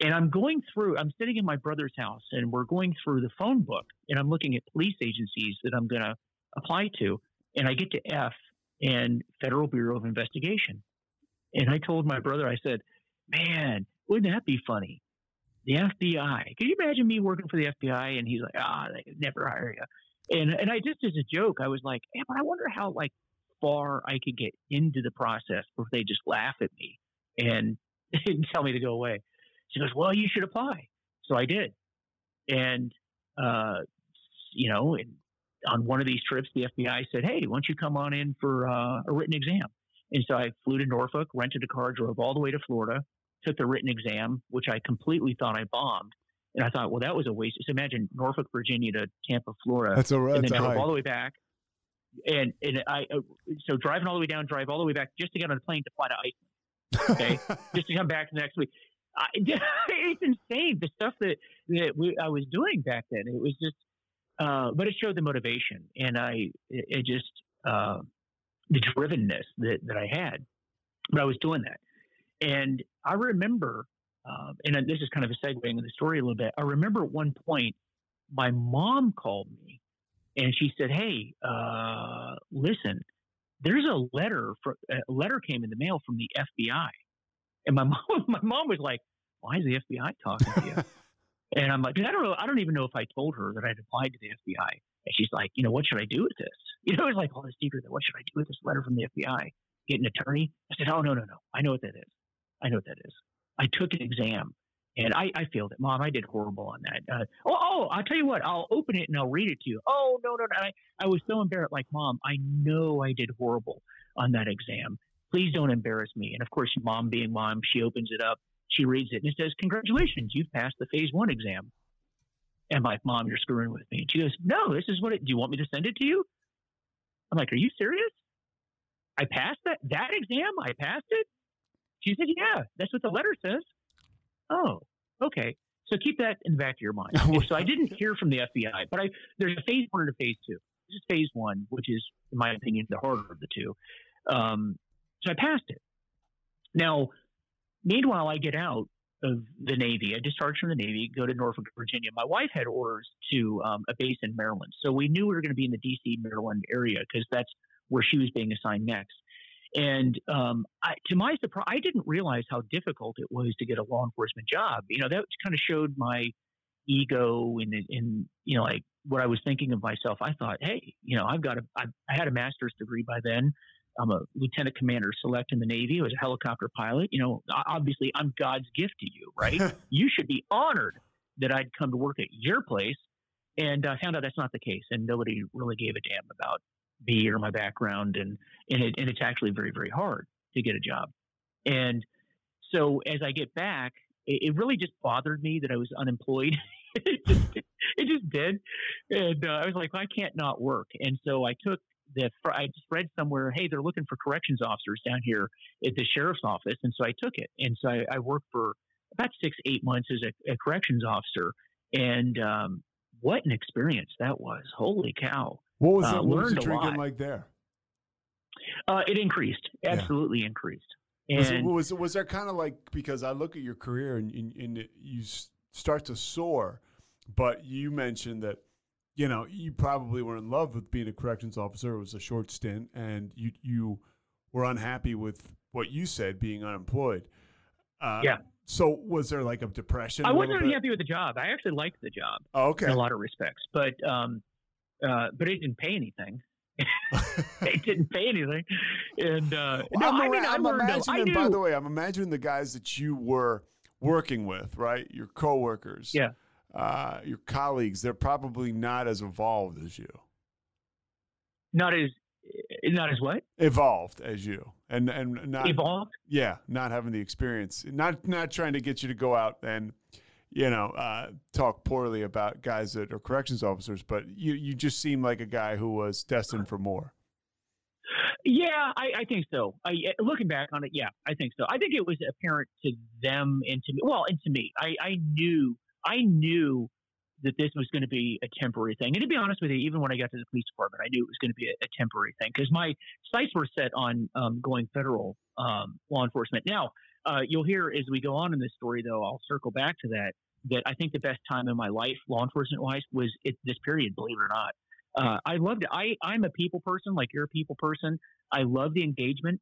And I'm going through. I'm sitting in my brother's house, and we're going through the phone book, and I'm looking at police agencies that I'm going to apply to, and I get to F and Federal Bureau of Investigation, and I told my brother, I said, "Man, wouldn't that be funny? The FBI. Can you imagine me working for the FBI?" And he's like, "Ah, they never hire you." And and I just as a joke, I was like, "Yeah, but I wonder how like far I could get into the process before they just laugh at me and, and tell me to go away. She goes, "Well, you should apply." So I did, and uh, you know, on one of these trips, the FBI said, "Hey, why don't you come on in for uh, a written exam?" And so I flew to Norfolk, rented a car, drove all the way to Florida, took the written exam, which I completely thought I bombed. And I thought, well, that was a waste. Just imagine Norfolk, Virginia to Tampa, Florida, that's a, that's and then drove all the way back. And and I uh, so driving all the way down, drive all the way back just to get on a plane to fly to Iceland, okay, just to come back the next week. I, it's insane the stuff that that we, I was doing back then. It was just, uh, but it showed the motivation, and I it, it just uh, the drivenness that that I had. But I was doing that, and I remember, um, and this is kind of a segue into the story a little bit. I remember at one point, my mom called me, and she said, "Hey, uh, listen, there's a letter. For, a letter came in the mail from the FBI." And my mom, my mom was like, "Why is the FBI talking to you?" and I'm like, "I don't know. I don't even know if I told her that I'd applied to the FBI." And she's like, "You know, what should I do with this?" You know, it's like all this secret. That what should I do with this letter from the FBI? Get an attorney? I said, "Oh no, no, no. I know what that is. I know what that is. I took an exam." And I, I failed it, Mom. I did horrible on that. Uh, oh, oh, I'll tell you what. I'll open it and I'll read it to you. Oh, no, no, no. I, I was so embarrassed. Like, Mom, I know I did horrible on that exam please don't embarrass me. And of course, mom being mom, she opens it up, she reads it, and it says, Congratulations, you've passed the phase one exam. And I'm like, Mom, you're screwing with me. And she goes, No, this is what it, do you want me to send it to you? I'm like, Are you serious? I passed that, that exam? I passed it? She said, Yeah, that's what the letter says. Oh, okay. So keep that in the back of your mind. so I didn't hear from the FBI, but I there's a phase one and a phase two. This is phase one, which is, in my opinion, the harder of the two. Um, so I passed it. Now, meanwhile, I get out of the Navy. I discharged from the Navy, go to Norfolk, Virginia. My wife had orders to um, a base in Maryland. So we knew we were going to be in the D.C., Maryland area because that's where she was being assigned next. And um, I, to my surprise, I didn't realize how difficult it was to get a law enforcement job. You know, that kind of showed my ego and, and you know, like what I was thinking of myself. I thought, hey, you know, I've got a, I, I had a master's degree by then. I'm a lieutenant commander select in the Navy. I was a helicopter pilot. You know, obviously, I'm God's gift to you, right? you should be honored that I'd come to work at your place. And I found out that's not the case, and nobody really gave a damn about me or my background, and and, it, and it's actually very very hard to get a job. And so as I get back, it, it really just bothered me that I was unemployed. it, just, it just did, and uh, I was like, well, I can't not work. And so I took the I just read somewhere, hey, they're looking for corrections officers down here at the sheriff's office, and so I took it, and so I, I worked for about six, eight months as a, a corrections officer, and um, what an experience that was! Holy cow! What was, uh, it, what was the drinking like there? Uh, it increased, absolutely increased. Was, it, was was there kind of like because I look at your career and, and, and you start to soar, but you mentioned that you know you probably were in love with being a corrections officer. It was a short stint, and you you were unhappy with what you said being unemployed. Uh, Yeah. So was there like a depression? I wasn't unhappy with the job. I actually liked the job Oh, okay. in a lot of respects, but um, uh, but it didn't pay anything. it didn't pay anything, and uh, no, I'm, I mean, I'm learned. a- I imagining. By the way, I'm imagining the guys that you were working with, right? Your coworkers. Yeah. Uh, your colleagues. They're probably not as evolved as you. not as not as what Evolved as you, and and not evolved. yeah, not having the experience. Not not trying to get you to go out and you know uh, talk poorly about guys that are corrections officers, but you you just seem like a guy who was destined for more. Yeah, I, I think so. I, looking back on it, yeah, I think so. I think it was apparent to them and to me. Well, and to me, I, I knew, I knew that this was going to be a temporary thing. And to be honest with you, even when I got to the police department, I knew it was going to be a, a temporary thing because my sights were set on um, going federal um, law enforcement. Now, uh, you'll hear as we go on in this story, though, I'll circle back to that. That I think the best time in my life, law enforcement wise, was it, this period. Believe it or not, uh, I loved it. I I'm a people person, like you're a people person. I love the engagement.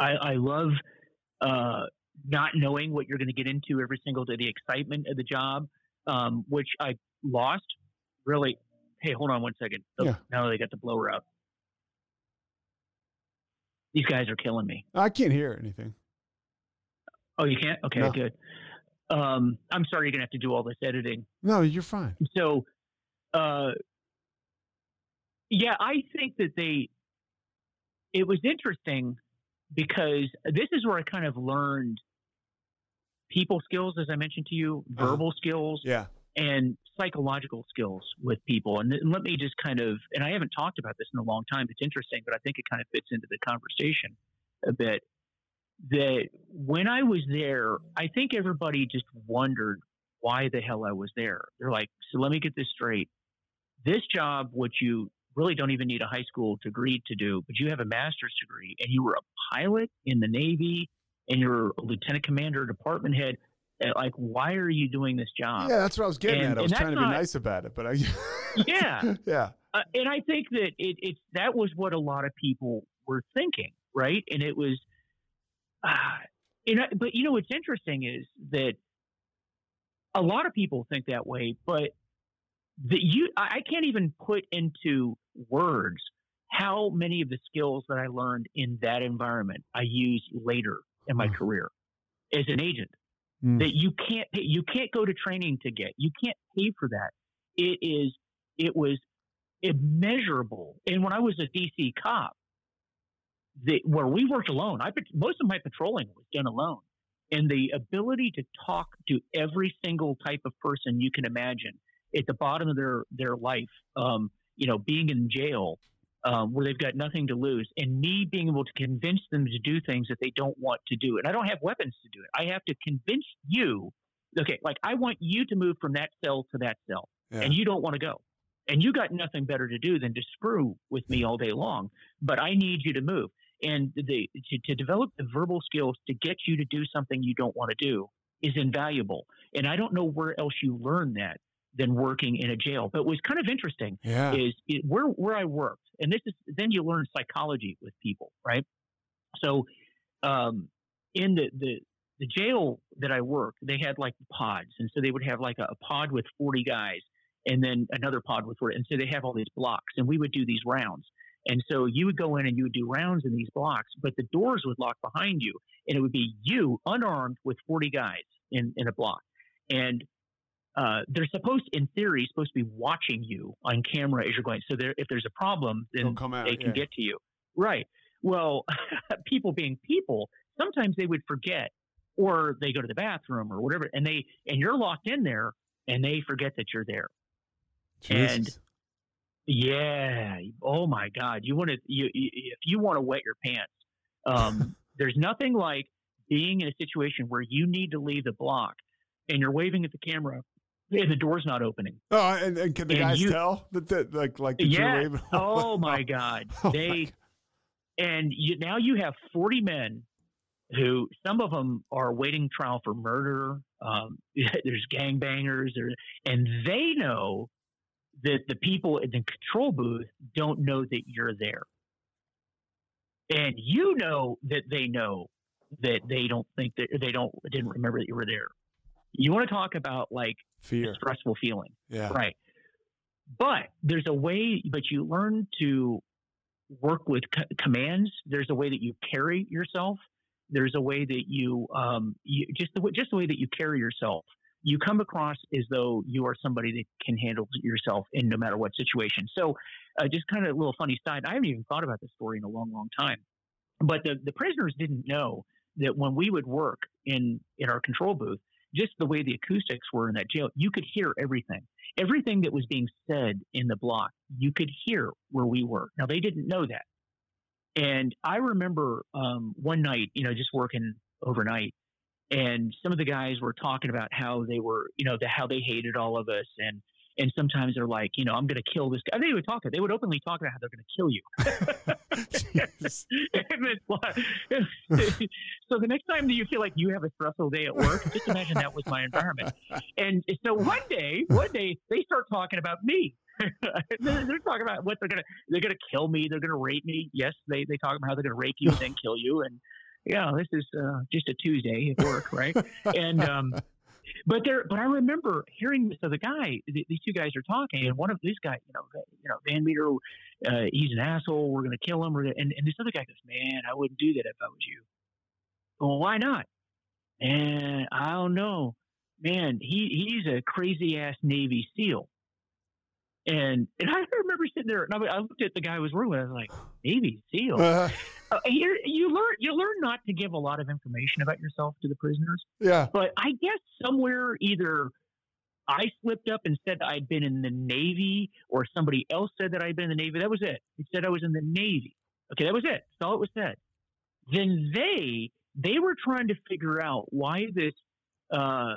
I, I love uh, not knowing what you're going to get into every single day, the excitement of the job, um, which I lost. Really, hey, hold on one second. Yeah. Now they got the blower up. These guys are killing me. I can't hear anything. Oh, you can't? Okay, No. good. Um, I'm sorry you're gonna have to do all this editing. No, you're fine. So, uh, yeah, I think that they. It was interesting because this is where I kind of learned people skills, as I mentioned to you, Uh-huh. verbal skills, Yeah. and psychological skills with people. And, th- let me just kind of, and I haven't talked about this in a long time. It's interesting, but I think it kind of fits into the conversation a bit. That when I was there, I think everybody just wondered why the hell I was there. They're like, so let me get this straight. This job, which you really don't even need a high school degree to do, but you have a master's degree and you were a pilot in the Navy and you're a lieutenant commander, department head. Like, why are you doing this job? Yeah, that's what I was getting and- at. I was trying to that's be not- nice about it, but I. Yeah. yeah. uh, and I think that it, it's that was what a lot of people were thinking, right? And it was, uh, and but you know what's interesting is that a lot of people think that way, but that you I I can't even put into words how many of the skills that I learned in that environment I use later in my Mm. career as an agent Mm. that you can't pay, you can't go to training to get. You can't pay for that. It is it was immeasurable. And when I was a DC cop, the, where we worked alone, I most of my patrolling was done alone, and the ability to talk to every single type of person you can imagine at the bottom of their their life, um, you know, being in jail. Um, where they've got nothing to lose, and me being able to convince them to do things that they don't want to do. And I don't have weapons to do it. I have to convince you, okay, like I want you to move from that cell to that cell Yeah. and you don't want to go. And you got nothing better to do than to screw with me all day long. But I need you to move. And the, to, to develop the verbal skills to get you to do something you don't want to do is invaluable. And I don't know where else you learn that than working in a jail. But what's kind of interesting yeah. is it, where where I worked, and this is then you learn psychology with people, right? So, um, in the the the jail that I worked, they had like pods, and so they would have like a, a pod with forty guys, and then another pod with forty, and so they have all these blocks, and we would do these rounds. And so you would go in and you would do rounds in these blocks, but the doors would lock behind you, and it would be you unarmed with 40 guys in, in a block. And uh, they're supposed, in theory, supposed to be watching you on camera as you're going. So if there's a problem, then out. they can yeah. get to you. Right. Well, people being people, sometimes they would forget, or they go to the bathroom or whatever, and they and you're locked in there, and they forget that you're there. and- Jesus. Yeah. Oh my God. You want to you, you if you want to wet your pants, um, there's nothing like being in a situation where you need to leave the block and you're waving at the camera and the door's not opening. Oh, and, and can the and guys you- tell that, that like like that Yeah. waving? Oh my God. Oh, my they God. and you, now you have 40 men who some of them are waiting trial for murder. Um, there's gangbangers, there, and they know that the people in the control booth don't know that you're there, and you know that they know that they don't think that they don't didn't remember that you were there. You want to talk about like fear. stressful feeling. Yeah. Right. But there's a way, but you learn to work with c- commands. There's a way that you carry yourself. There's a way that you, um, you just the way, just the way that you carry yourself. You come across as though you are somebody that can handle yourself in no matter what situation. So, uh, just kind of a little funny side. I haven't even thought about this story in a long, long time. But the the prisoners didn't know that when we would work in in our control booth, just the way the acoustics were in that jail, you could hear everything everything that was being said in the block, you could hear where we were. Now they didn't know that. And I remember um, one night, you know, just working overnight, and some of the guys were talking about how they were, you know, the, how they hated all of us, and and sometimes they're like, you know, I'm going to kill this guy. They would talk. They would openly talk about how they're going to kill you. Jesus. And it's like- so the next time that you feel like you have a stressful day at work, just imagine that was my environment. And so one day, one day they start talking about me. they're, they're talking about what they're gonna they're gonna kill me. They're gonna rape me. Yes, they they talk about how they're gonna rape you and then kill you. And yeah, this is uh, just a Tuesday at work, right? And um, But there, but I remember hearing this other guy. These two guys are talking, and one of these guys, you know, you know, Van Meter, uh, he's an asshole. We're going to kill him. And, and this other guy goes, "Man, I wouldn't do that if I was you." Well, why not? And I don't know, man. He he's a crazy ass Navy SEAL. And and I remember sitting there, and I, looked at the guy I was working with. I was like, Navy SEAL. Uh, you you learn you learn not to give a lot of information about yourself to the prisoners. Yeah. But I guess somewhere either I slipped up and said I'd been in the Navy, or somebody else said that I'd been in the Navy. That was it. It said I was in the Navy. Okay, that was it. That's all it was said. Then they they were trying to figure out why this uh,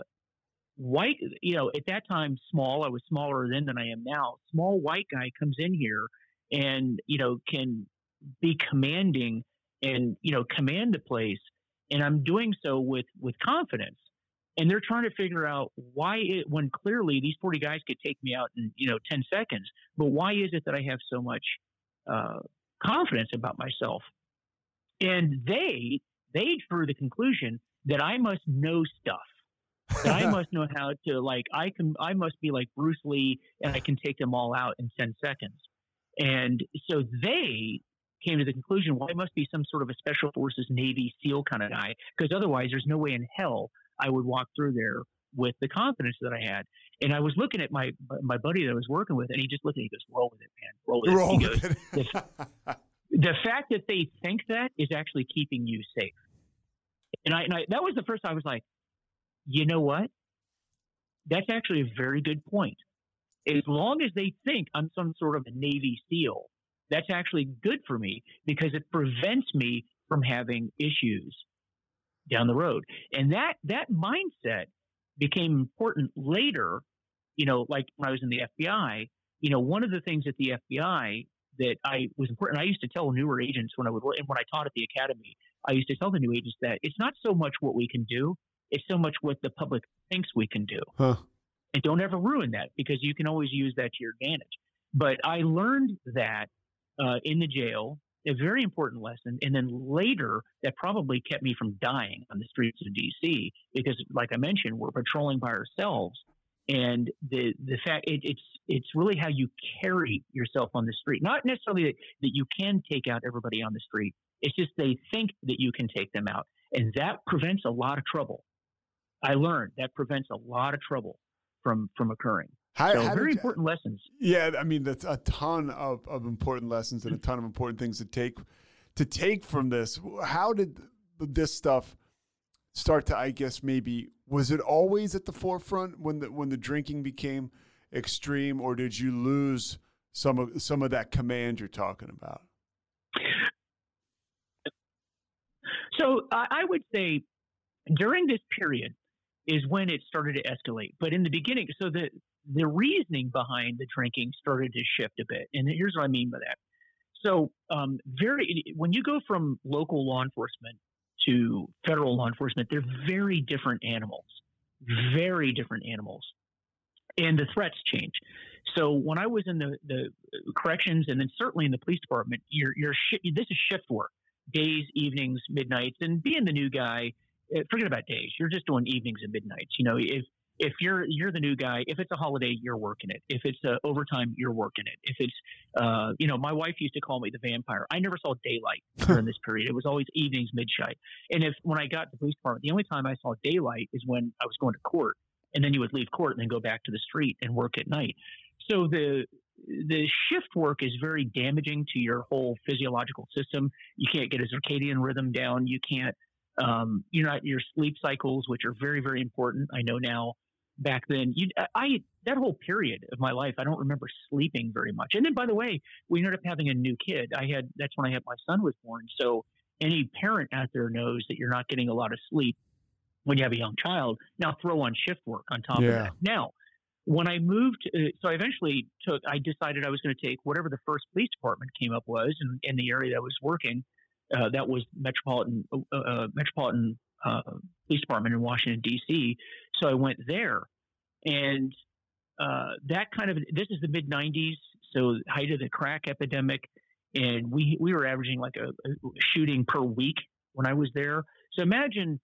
white, you know, at that time, small, I was smaller then than I am now. Small white guy comes in here and, you know, can be commanding and, you know, command the place. And I'm doing so with, with confidence. And they're trying to figure out why it, when clearly these 40 guys could take me out in, you know, 10 seconds, but why is it that I have so much, uh, confidence about myself? And they, they drew the conclusion that I must know stuff that I must know how to like I can I must be like Bruce Lee and I can take them all out in 10 seconds. And so they came to the conclusion, well, I must be some sort of a special forces Navy SEAL kind of guy, because otherwise there's no way in hell I would walk through there with the confidence that I had. And I was looking at my my buddy that I was working with, and he just looked at me, he goes, "Roll with it, man, roll with roll it." Goes, the, the fact that they think that is actually keeping you safe. And I, and I that was the first time I was like, you know what? That's actually a very good point. As long as they think I'm some sort of a Navy SEAL, that's actually good for me because it prevents me from having issues down the road. And that that mindset became important later, you know, like when I was in the FBI, you know, one of the things at the FBI that I was important, I used to tell newer agents when I would and when I taught at the academy, I used to tell the new agents that it's not so much what we can do, it's so much what the public thinks we can do. Huh. And don't ever ruin that because you can always use that to your advantage. But I learned that uh, in the jail, a very important lesson. And then later, that probably kept me from dying on the streets of DC because, like I mentioned, we're patrolling by ourselves. And the the fact it, it's it's really how you carry yourself on the street. Not necessarily that, that you can take out everybody on the street. It's just they think that you can take them out, and that prevents a lot of trouble. I learned that prevents a lot of trouble from from occurring. How, so how very important lessons. Yeah, I mean that's a ton of, of important lessons and a ton of important things to take to take from this. How did this stuff start to? I guess maybe was it always at the forefront when the when the drinking became extreme, or did you lose some of some of that command you're talking about? So I would say during this period, is when it started to escalate. But in the beginning, so the the reasoning behind the drinking started to shift a bit, and here's what I mean by that. So, um, very when you go from local law enforcement to federal law enforcement, they're very different animals, very different animals, and the threats change. So when I was in the, the corrections and then certainly in the police department, you're, you're sh- this is shift work, days, evenings, midnights, and being the new guy, forget about days. You're just doing evenings and midnights. You know, if if you're you're the new guy, if it's a holiday, you're working it. If it's uh, overtime, you're working it. If it's, uh, you know, my wife used to call me the vampire. I never saw daylight during this period. It was always evenings, midnight. And if when I got to the police department, the only time I saw daylight is when I was going to court, and then you would leave court and then go back to the street and work at night. So the the shift work is very damaging to your whole physiological system. You can't get a circadian rhythm down. You can't um, you know, your sleep cycles, which are very, very important. I know now. Back then, you, I that whole period of my life, I don't remember sleeping very much. And then, by the way, we ended up having a new kid. I had that's when I had my son was born. So, any parent out there knows that you're not getting a lot of sleep when you have a young child. Now, throw on shift work on top yeah. of that. Now, when I moved, uh, so I eventually took, I decided I was going to take whatever the first police department came up was in, in the area that I was working, uh, that was Metropolitan uh, uh, Metropolitan uh, Police Department in Washington D.C. So I went there, and uh, that kind of this is the mid '90s, so height of the crack epidemic, and we we were averaging like a, a shooting per week when I was there. So imagine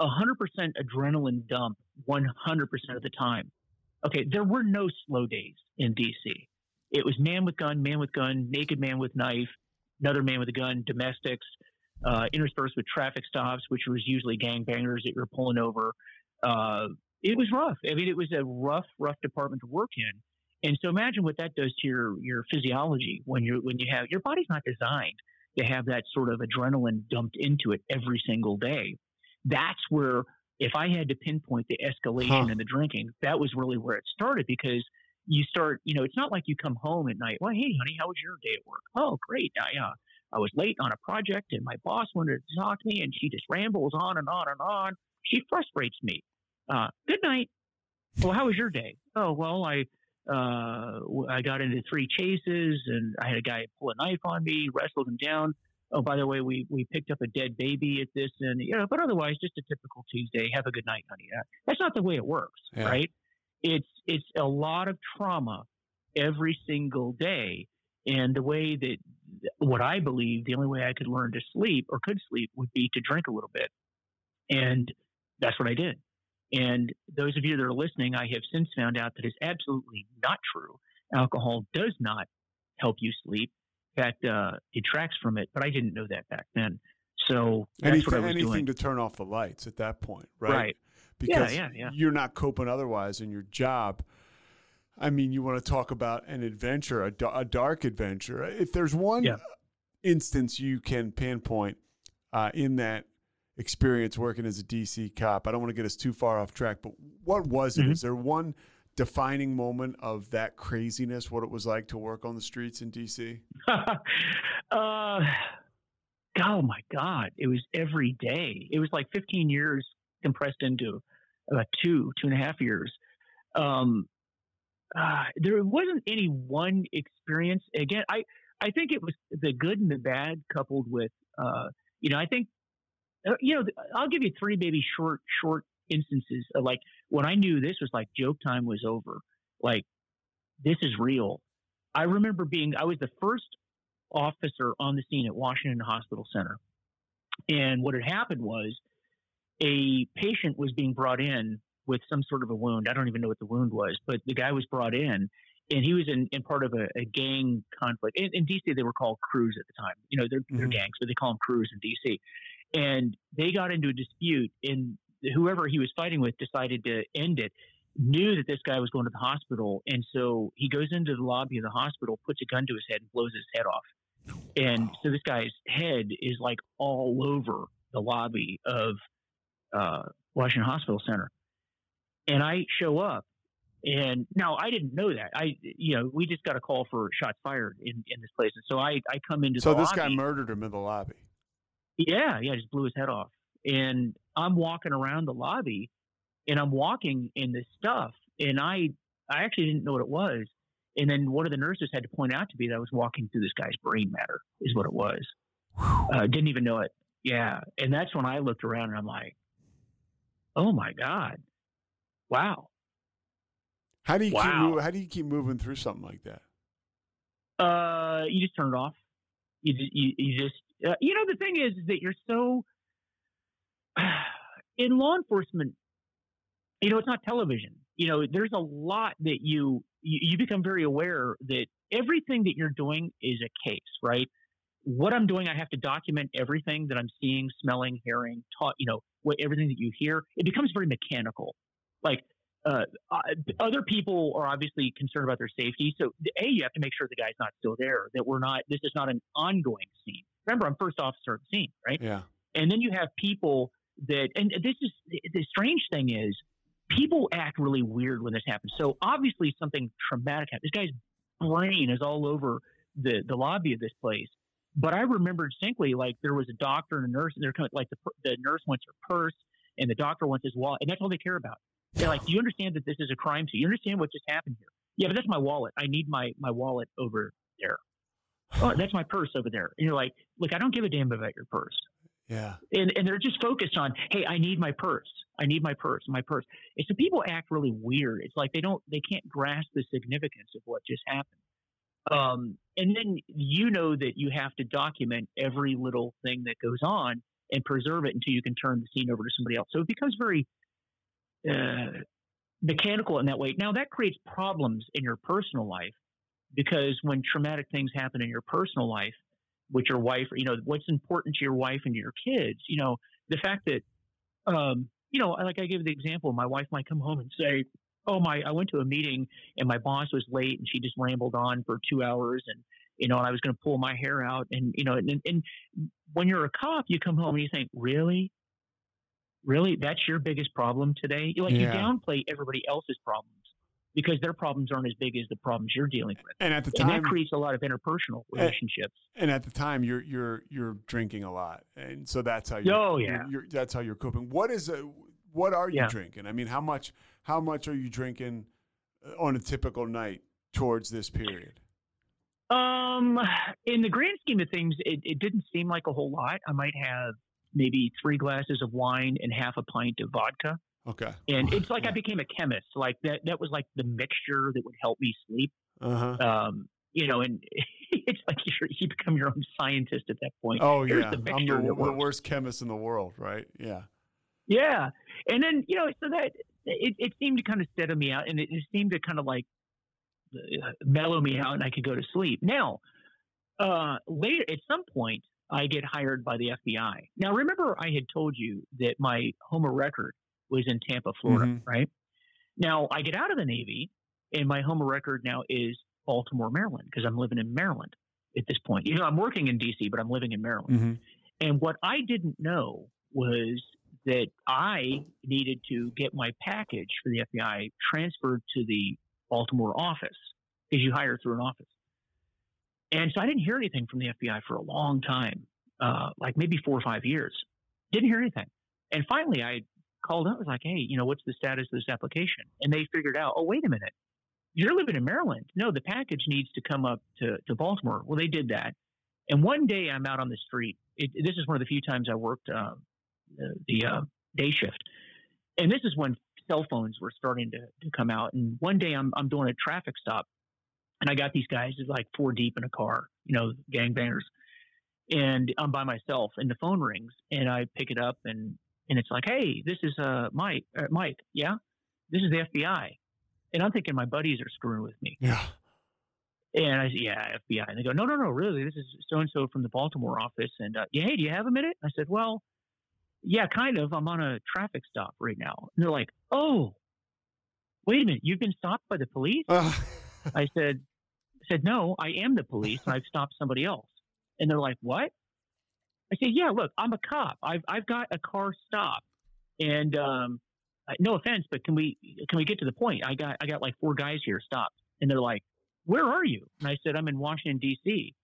100% adrenaline dump 100% of the time. Okay, there were no slow days in DC. It was man with gun, man with gun, naked man with knife, another man with a gun, domestics, uh, interspersed with traffic stops, which was usually gangbangers that you're pulling over. Uh, it was rough. I mean, it was a rough, rough department to work in. And so imagine what that does to your your physiology when you when you have your body's not designed to have that sort of adrenaline dumped into it every single day. That's where if I had to pinpoint the escalation huh. in the drinking, that was really where it started because you start, you know, it's not like you come home at night. Well, hey, honey, how was your day at work? Oh, great. I, uh, I was late on a project and my boss wanted to talk to me and she just rambles on and on and on. She frustrates me. Uh, good night. Well, how was your day? Oh, well, I, uh, I got into three chases and I had a guy pull a knife on me, wrestled him down. Oh, by the way, we, we picked up a dead baby at this and, you know, but otherwise just a typical Tuesday. Have a good night, honey. Uh, that's not the way it works, yeah. right? It's, it's a lot of trauma every single day. And the way that what I believe the only way I could learn to sleep or could sleep would be to drink a little bit. And that's what I did. And those of you that are listening, I have since found out that is absolutely not true. Alcohol does not help you sleep. In fact, uh, detracts from it. But I didn't know that back then. So that's anything, what I was anything doing. to turn off the lights at that point, right? Right. Because yeah, yeah, yeah. you're not coping otherwise in your job. I mean, you want to talk about an adventure, a, a dark adventure. If there's one instance you can pinpoint uh, in that experience working as a DC cop, I don't want to get us too far off track, but what was it? Mhm. Is there one defining moment of that craziness, what it was like to work on the streets in DC? uh, oh my God. It was every day. It was like 15 years compressed into about two, two and a half years. Um, uh, there wasn't any one experience. Again, I, I think it was the good and the bad coupled with, uh, you know, I think, uh, you know, I'll give you three maybe short, short instances of like when I knew this was like joke time was over. Like, this is real. I remember being, I was the first officer on the scene at Washington Hospital Center. And what had happened was a patient was being brought in with some sort of a wound. I don't even know what the wound was, but the guy was brought in and he was in, in part of a, a gang conflict. In, in, DC, they were called crews at the time. You know, they're, mm-hmm. they're gangs, but they call them crews in DC. And they got into a dispute, and whoever he was fighting with decided to end it. Knew that this guy was going to the hospital, and so he goes into the lobby of the hospital, puts a gun to his head, and blows his head off. And so this guy's head is like all over the lobby of uh, Washington Hospital Center. And I show up, and now I didn't know that. I, you know, we just got a call for shots fired in, in this place, and so I, I come into. So this lobby. guy murdered him in the lobby. Yeah, yeah, just blew his head off. And I'm walking around the lobby, and I'm walking in this stuff, and I, I actually didn't know what it was. And then one of the nurses had to point out to me that I was walking through this guy's brain matter, is what it was. Uh, didn't even know it. Yeah, and that's when I looked around and I'm like, oh my god, wow. How do you Wow. keep how do you keep moving through something like that? Uh, you just turn it off. You ju- you, you just uh, you know the thing is that you're so in law enforcement. You know, it's not television. You know, there's a lot that you you, you become very aware that everything that you're doing is a case, right? What I'm doing, I have to document everything that I'm seeing, smelling, hearing, taught. You know, what everything that you hear. It becomes very mechanical. Like uh, uh, other people are obviously concerned about their safety. So, a you have to make sure the guy's not still there. That we're not. This is not an ongoing scene. Remember, I'm first officer at the scene, right? Yeah. And then you have people that, and this is the strange thing is, people act really weird when this happens. So obviously something traumatic happened. This guy's brain is all over the the lobby of this place. But I remember distinctly, like there was a doctor and a nurse, and they're kind of like the the nurse wants her purse, and the doctor wants his wallet, and that's all they care about. They're like, "Do you understand that this is a crime scene? You understand what just happened here? Yeah, but that's my wallet. I need my my wallet over there. Oh, that's my purse over there." And you're like, "Look, I don't give a damn about your purse." Yeah. and, and they're just focused on, hey, I need my purse. I need my purse, my purse. And so people act really weird. It's like they don't, they can't grasp the significance of what just happened. Um, and then you know that you have to document every little thing that goes on. and preserve it until you can turn the scene over to somebody else. So it becomes very uh, mechanical in that way. Now that creates problems in your personal life because when traumatic things happen in your personal life with your wife, you know, what's important to your wife and your kids, you know, the fact that, um, you know, like I gave the example, my wife might come home and say, oh my, I went to a meeting and my boss was late and she just rambled on for two hours and, you know, and I was going to pull my hair out and, you know, and, and when you're a cop, you come home and you think, really? Really? That's your biggest problem today? Like yeah. you downplay everybody else's problems because their problems aren't as big as the problems you're dealing with. And at the time, and that creates a lot of interpersonal relationships. And, and, at the time, you're you're you're drinking a lot, and so that's how you're, Oh yeah. You're, you're, that's how you're coping. What is a, what are you yeah. drinking? I mean, how much how much are you drinking uh, on a typical night towards this period? Um, in the grand scheme of things, it, it didn't seem like a whole lot. I might have maybe three glasses of wine and half a pint of vodka. Okay. And it's like I became a chemist. Like that that was like the mixture that would help me sleep. Uh-huh. Um, you know, and it's like you you become your own scientist at that point. Oh yeah, the I'm the, the worst chemist in the world, right? Yeah. Yeah, and then you know, so that it, it seemed to kind of steady me out, and it, it seemed to kind of like mellow me out, and I could go to sleep. Now, uh, later at some point, I get hired by the FBI. Now, remember, I had told you that my home of record was in Tampa, Florida, mm-hmm. right? Now, I get out of the Navy, and my home of record now is Baltimore, Maryland, because I'm living in Maryland at this point. You know, I'm working in D.C., but I'm living in Maryland. Mm-hmm. And what I didn't know was that I needed to get my package for the FBI transferred to the Baltimore office because you hire through an office. And so I didn't hear anything from the FBI for a long time, uh, like maybe four or five years. Didn't hear anything. And finally, I called up. I was like, hey, you know, what's the status of this application? And they figured out, oh, wait a minute. You're living in Maryland. No, the package needs to come up to, to Baltimore. Well, they did that. And one day I'm out on the street. It, this is one of the few times I worked uh, the, the uh, day shift. And this is when cell phones were starting to, to come out. And one day I'm, I'm doing a traffic stop and I got these guys like four deep in a car, you know, gangbangers. And I'm by myself and the phone rings and I pick it up and and it's like, hey, this is uh, Mike. Uh, Mike, yeah, this is the FBI, and I'm thinking my buddies are screwing with me. Yeah. And I said, yeah, FBI. And they go, no, no, no, really, this is so and so from the Baltimore office. And uh, yeah, hey, do you have a minute? I said, well, yeah, kind of. I'm on a traffic stop right now. And they're like, oh, wait a minute, you've been stopped by the police? Uh. I said, said, no, I am the police, and I've stopped somebody else. And they're like, what? I said, yeah, look, I'm a cop. I've I've got a car stop, and um, no offense, but can we can we get to the point? I got I got like four guys here stopped, and they're like, where are you? And I said, I'm in Washington D.C.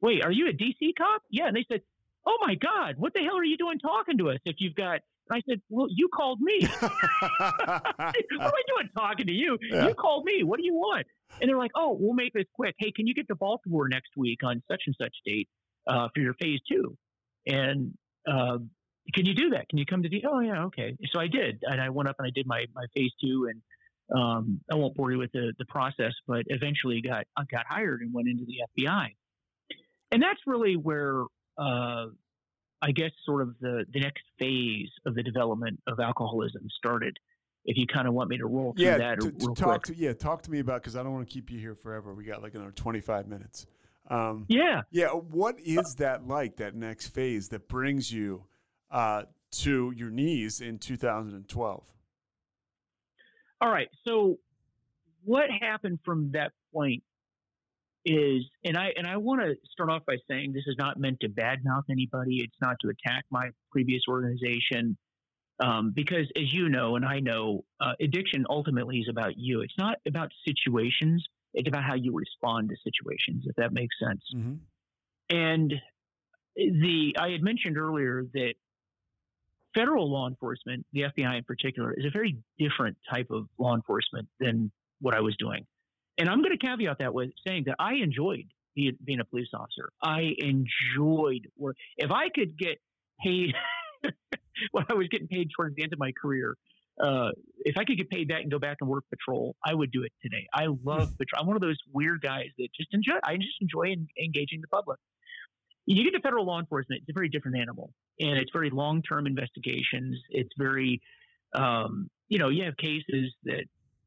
Wait, are you a D.C. cop? Yeah, and they said, oh my God, what the hell are you doing talking to us if you've got I said, Well, you called me. what am I doing talking to you? Yeah. You called me. What do you want? And they're like, Oh, we'll make this quick. Hey, can you get to Baltimore next week on such and such date? uh, for your phase two. And uh, can you do that? Can you come to the? Oh yeah, okay. So I did, and I went up and I did my my phase two, and um, I won't bore you with the the process, but eventually got I got hired and went into the FBI, and that's really where uh, I guess sort of the the next phase of the development of alcoholism started. If you kind of want me to roll through yeah, that, to, to talk quick. to yeah, talk to me about because I don't want to keep you here forever. We got like another twenty five minutes. Um, yeah. Yeah. What is that like, that next phase that brings you uh, to your knees in 2012? All right. So, what happened from that point is, and I and I want to start off by saying this is not meant to badmouth anybody. It's not to attack my previous organization, um, because as you know and I know, uh, addiction ultimately is about you. It's not about situations. It's about how you respond to situations, if that makes sense. Mm-hmm. And the I had mentioned earlier that federal law enforcement, the FBI in particular, is a very different type of law enforcement than what I was doing. And I'm going to caveat that with saying that I enjoyed being a police officer. I enjoyed work. If I could get paid what I was getting paid towards the end of my career, uh, if I could get paid that and go back and work patrol, I would do it today. I love patrol. I'm one of those weird guys that just enjoy. I just enjoy engaging the public. You get to federal law enforcement; it's a very different animal. and it's very long term investigations. It's very, um, you know, you have cases that,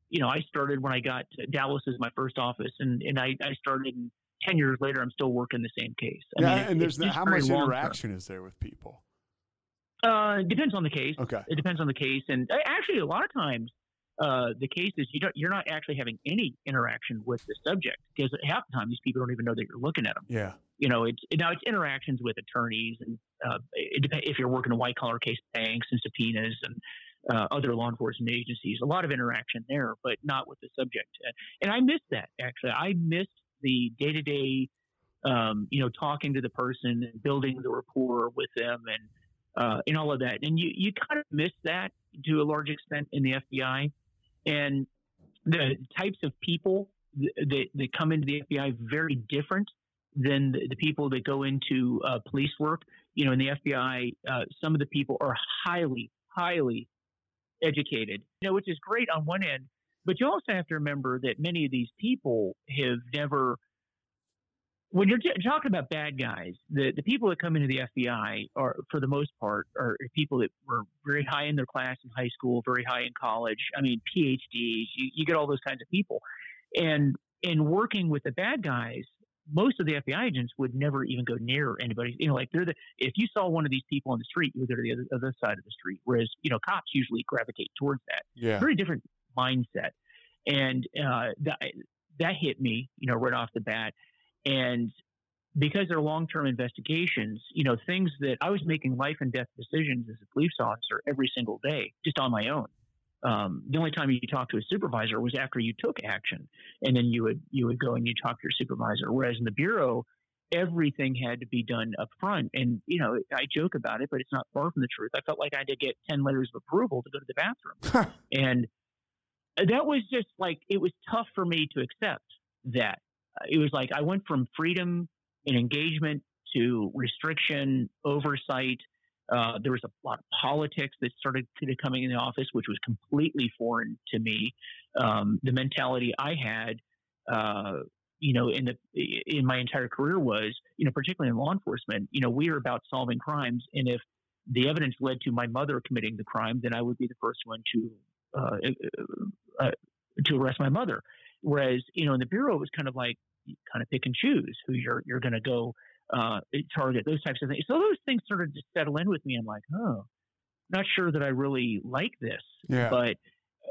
you know, I started when I got Dallas as my first office, and and I, I started. And, Ten years later, I'm still working the same case. I yeah, mean, it, and there's the, how much interaction is there with people? Uh, it depends on the case. Okay. It depends on the case, and uh, actually, a lot of times, uh, the case is you don't, you're not actually having any interaction with the subject because half the time these people don't even know that you're looking at them. Yeah. You know, it's now it's interactions with attorneys, and uh, it if you're working a white collar case, banks and subpoenas and uh, other law enforcement agencies. A lot of interaction there, but not with the subject. And I missed that actually. I missed the day to day, you know, talking to the person and building the rapport with them and uh, and all of that. And you, you kind of miss that to a large extent in the FBI. And the types of people that, that come into the FBI very different than the, the people that go into uh, police work. You know, in the FBI, uh, some of the people are highly, highly educated, you know, which is great on one end. But you also have to remember that many of these people have never when you're t- talking about bad guys, the, the people that come into the FBI are, for the most part, are people that were very high in their class in high school, very high in college. I mean, PhDs. You, you get all those kinds of people, and in working with the bad guys, most of the FBI agents would never even go near anybody. You know, like they're the if you saw one of these people on the street, you would go to the other, other side of the street. Whereas you know, cops usually gravitate towards that. Yeah, very different mindset, and uh, that that hit me, you know, right off the bat. And because they're long term investigations, you know, things that I was making life and death decisions as a police officer every single day, just on my own. Um, the only time you talked to a supervisor was after you took action, and then you would you would go and you talk to your supervisor. Whereas in the bureau, everything had to be done up front. And you know, I joke about it, but it's not far from the truth. I felt like I had to get ten letters of approval to go to the bathroom, and that was just like it was tough for me to accept that it was like I went from freedom and engagement to restriction, oversight. Uh, there was a lot of politics that started coming in the office, which was completely foreign to me. Um, the mentality I had, uh, you know, in the in my entire career was, you know, particularly in law enforcement, you know, we are about solving crimes, and if the evidence led to my mother committing the crime, then I would be the first one to uh, uh, to arrest my mother. Whereas, you know, in the bureau, it was kind of like kind of pick and choose who you're you're going to go uh, target, those types of things. So those things started to settle in with me. I'm like, oh, not sure that I really like this. Yeah. But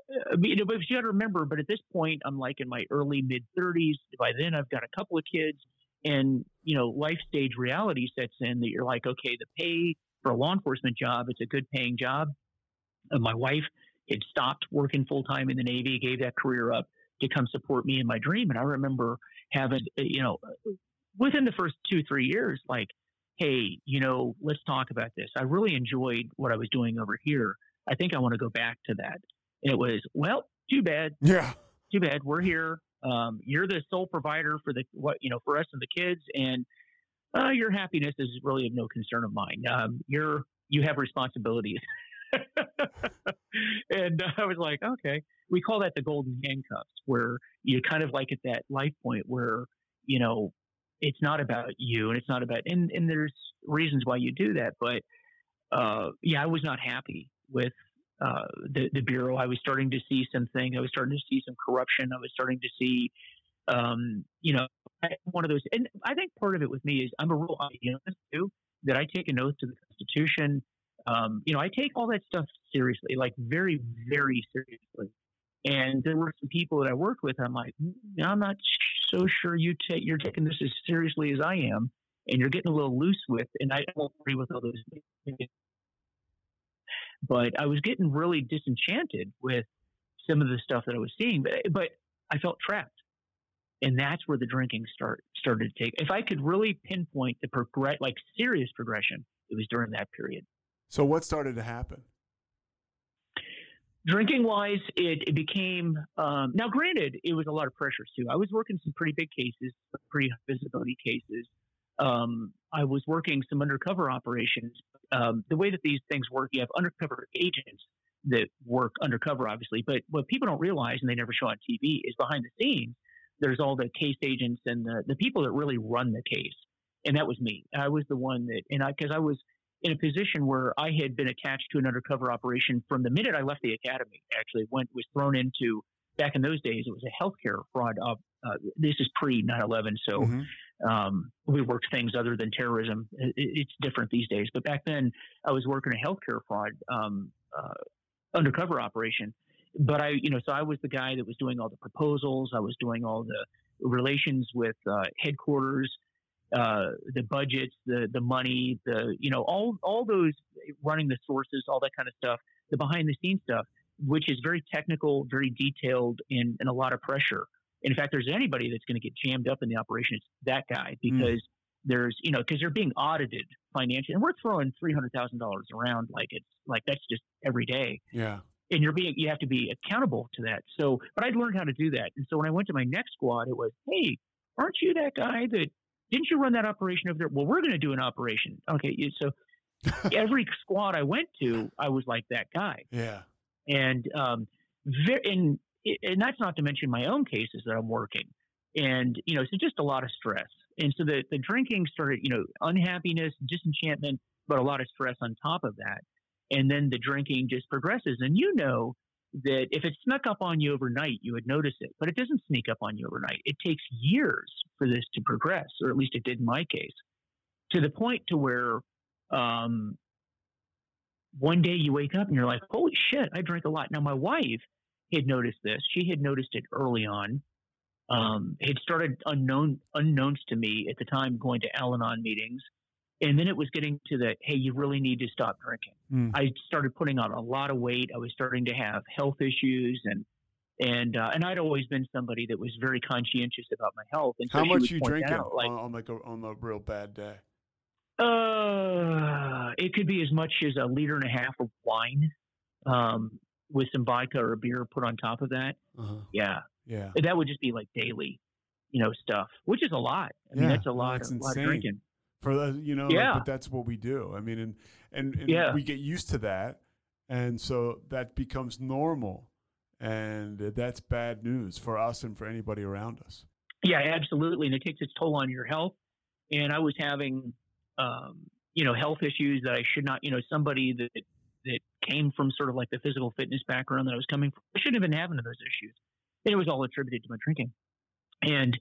uh, you know, but you got to remember. But at this point, I'm like in my early mid 30s. By then, I've got a couple of kids, and you know, life stage reality sets in that you're like, okay, the pay for a law enforcement job, it's a good paying job. My wife had stopped working full time in the Navy, gave that career up to come support me in my dream. And I remember having, uh, you know, within the first two, three years, like, hey, you know, let's talk about this. I really enjoyed what I was doing over here. I think I want to go back to that. And it was, well, too bad. Yeah. Too bad. We're here. Um, you're the sole provider for the what you know for us and the kids, and uh, your happiness is really of no concern of mine. Um, you're you have responsibilities. and I was like, okay. We call that the golden handcuffs, where you kind of like at that life point where, you know, it's not about you and it's not about, and, and there's reasons why you do that. But uh, yeah, I was not happy with uh, the, the Bureau. I was starting to see some things. I was starting to see some corruption. I was starting to see, um, you know, one of those. And I think part of it with me is I'm a real idealist too, that I take an oath to the Constitution um, you know, I take all that stuff seriously, like very, very seriously. And there were some people that I worked with. I'm like, mm, I'm not so sure you take you're taking this as seriously as I am, and you're getting a little loose with. And I don't agree with all those. But I was getting really disenchanted with some of the stuff that I was seeing. But, but I felt trapped, and that's where the drinking start started to take. If I could really pinpoint the progress, like serious progression, it was during that period. So what started to happen? Drinking wise, it, it became um, now. Granted, it was a lot of pressure too. I was working some pretty big cases, pretty visibility cases. Um, I was working some undercover operations. Um, the way that these things work, you have undercover agents that work undercover, obviously. But what people don't realize, and they never show on TV, is behind the scenes, there's all the case agents and the, the people that really run the case. And that was me. I was the one that, and I, because I was in a position where I had been attached to an undercover operation from the minute I left the academy. Actually, went was thrown into back in those days. It was a healthcare fraud. Uh, uh, this is pre 9/11, so mm-hmm. um, we worked things other than terrorism. It, it's different these days, but back then I was working a healthcare fraud um, uh, undercover operation. But I, you know, so I was the guy that was doing all the proposals. I was doing all the relations with uh, headquarters uh, the budgets, the the money, the you know all all those running the sources, all that kind of stuff, the behind the scenes stuff, which is very technical, very detailed, and, and a lot of pressure. And in fact, there's anybody that's going to get jammed up in the operation, it's that guy hmm. because mm. there's you know because they're being audited financially, and we're throwing three hundred thousand dollars around like it's like that's just every day. Yeah. And you're being, you have to be accountable to that. So, but I'd learned how to do that. And so when I went to my next squad, it was, hey, aren't you that guy that didn't you run that operation over there? Well, we're going to do an operation. Okay. So every squad I went to, I was like that guy. Yeah. And, um, very, and, and that's not to mention my own cases that I'm working. And, you know, so just a lot of stress. And so the, the drinking started, you know, unhappiness, disenchantment, but a lot of stress on top of that. And then the drinking just progresses. And you know, that if it snuck up on you overnight, you would notice it, but it doesn't sneak up on you overnight. It takes years for this to progress, or at least it did in my case, to the point to where um, one day you wake up and you're like, holy shit, I drank a lot. Now, my wife had noticed this. She had noticed it early on. Um, it started unknown, unknowns to me at the time going to Al Anon meetings. And then it was getting to the, hey, you really need to stop drinking. Mm. I started putting on a lot of weight. I was starting to have health issues and, and uh, and I'd always been somebody that was very conscientious about my health. And so how much you drinking out, like, on like a, on a real bad day? Uh, it could be as much as a liter and a half of wine, um, with some vodka or a beer put on top of that. Uh-huh. Yeah, yeah, that would just be like daily, you know, stuff, which is a lot. I mean, that's a lot, that's a lot of drinking for the you know yeah. Like, but that's what we do i mean and and, and yeah. we get used to that and so that becomes normal and that's bad news for us and for anybody around us yeah absolutely and it takes its toll on your health and i was having um, you know health issues that i should not you know somebody that that came from sort of like the physical fitness background that i was coming from i shouldn't have been having those issues and it was all attributed to my drinking and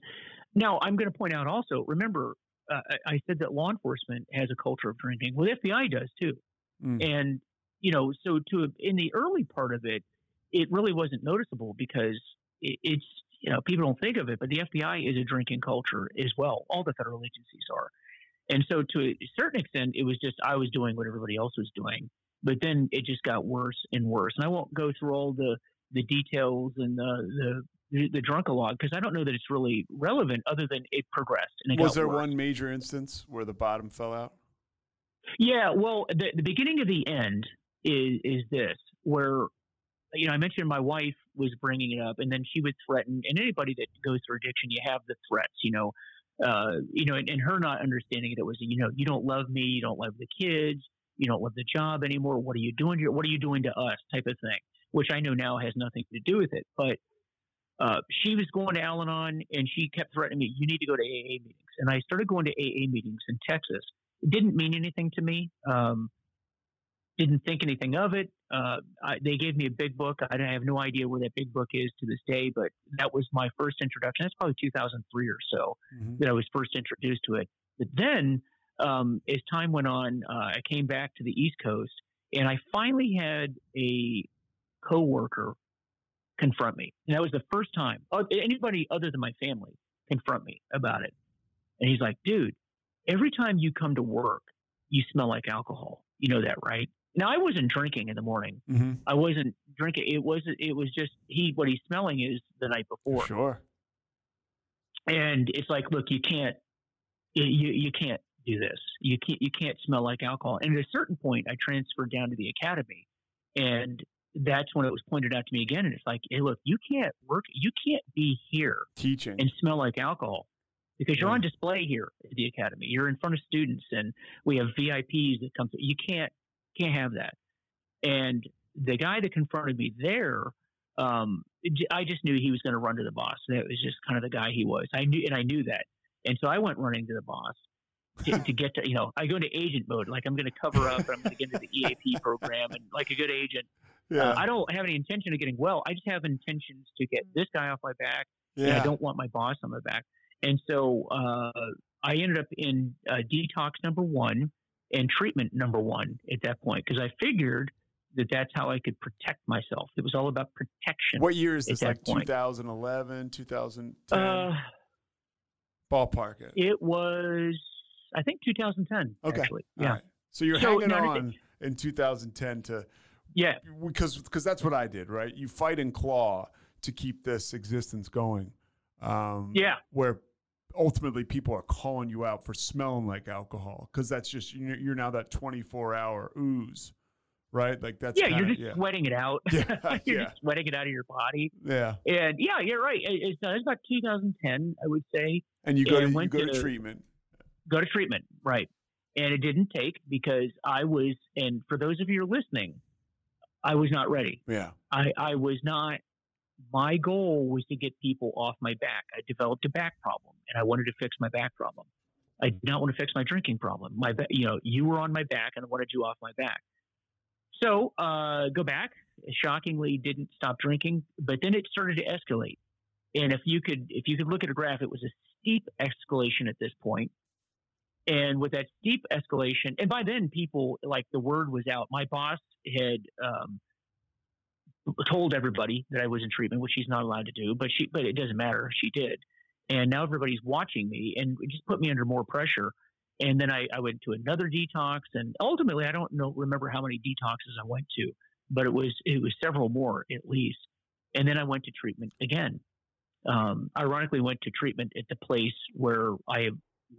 now i'm going to point out also remember uh, I said that law enforcement has a culture of drinking. Well, the FBI does too. Mm. And you know, so to in the early part of it, it really wasn't noticeable because it, it's you know people don't think of it, but the FBI is a drinking culture as well. All the federal agencies are. And so, to a certain extent, it was just I was doing what everybody else was doing, but then it just got worse and worse. And I won't go through all the the details and the the the, the Drunkalog because I don't know that it's really relevant other than it progressed. And it was there worse. one major instance where the bottom fell out? Yeah, well, the, the beginning of the end is is this where you know I mentioned my wife was bringing it up, and then she would threaten. And anybody that goes through addiction, you have the threats, you know. Uh, you know, and, and her not understanding it, it was, you know, you don't love me, you don't love the kids, you don't love the job anymore. What are you doing? What are you doing to us? Type of thing, which I know now has nothing to do with it. But uh, she was going to Al Anon and she kept threatening me, you need to go to AA meetings. And I started going to AA meetings in Texas. It didn't mean anything to me. Um, didn't think anything of it. Uh, I, they gave me a big book. I have no idea where that big book is to this day, but that was my first introduction. That's probably 2003 or so mm-hmm. that I was first introduced to it. But then, um, as time went on, uh, I came back to the East Coast and I finally had a coworker confront me. And that was the first time uh, anybody other than my family confront me about it. And he's like, dude, every time you come to work, you smell like alcohol. You know that, right? Now I wasn't drinking in the morning. Mm-hmm. I wasn't drinking. It was it was just he what he's smelling is the night before. Sure. And it's like, look, you can't you you can't do this. You can't you can't smell like alcohol. And at a certain point, I transferred down to the academy, and that's when it was pointed out to me again. And it's like, hey, look, you can't work, you can't be here teaching and smell like alcohol because you're on display here at the academy. You're in front of students, and we have VIPs that come. Through. You can't can't have that. And the guy that confronted me there, um, I just knew he was going to run to the boss. That was just kind of the guy he was. I knew, and I knew that. And so I went running to the boss. to, to get to you know I go into agent mode like I'm going to cover up and I'm going to get into the EAP program and like a good agent. Yeah. Uh, I don't have any intention of getting well. I just have intentions to get this guy off my back, and yeah. I don't want my boss on my back. And so uh, I ended up in uh, detox number one and treatment number one at that point because I figured that that's how I could protect myself. It was all about protection. What year is this? Like point. 2011, 2010? Uh, Ballpark it. it was, I think, 2010. Okay. Actually, yeah, right. So you're So, hanging on in 2010 to yeah, because because that's what I did, right? You fight and claw to keep this existence going. Um, yeah. Where ultimately people are calling you out for smelling like alcohol because that's just you're, now that 24 hour ooze, right? Like that's Yeah, you're just yeah. sweating it out. Yeah, you're yeah. just sweating it out of your body. yeah. And yeah, you're right. It- It's, it's about 2010, I would say. And you go And to you go to to- treatment. Go to treatment, right? And it didn't take because I was. And for those of you who are listening, I was not ready. Yeah. I, I was not. My goal was to get people off my back. I developed a back problem, and I wanted to fix my back problem. I did not want to fix my drinking problem. My, ba- you know, you were on my back, and I wanted you off my back. So, uh, go back. Shockingly, didn't stop drinking, but then it started to escalate. And if you could, if you could look at a graph, it was a steep escalation at this point. And with that steep escalation, and by then people like the word was out. My boss had um, told everybody that I was in treatment, which she's not allowed to do, but she, but it doesn't matter. She did. And now everybody's watching me and it just put me under more pressure. And then I, I went to another detox and ultimately I don't know, remember how many detoxes I went to, but it was, it was several more at least. And then I went to treatment again. Um, ironically went to treatment at the place where I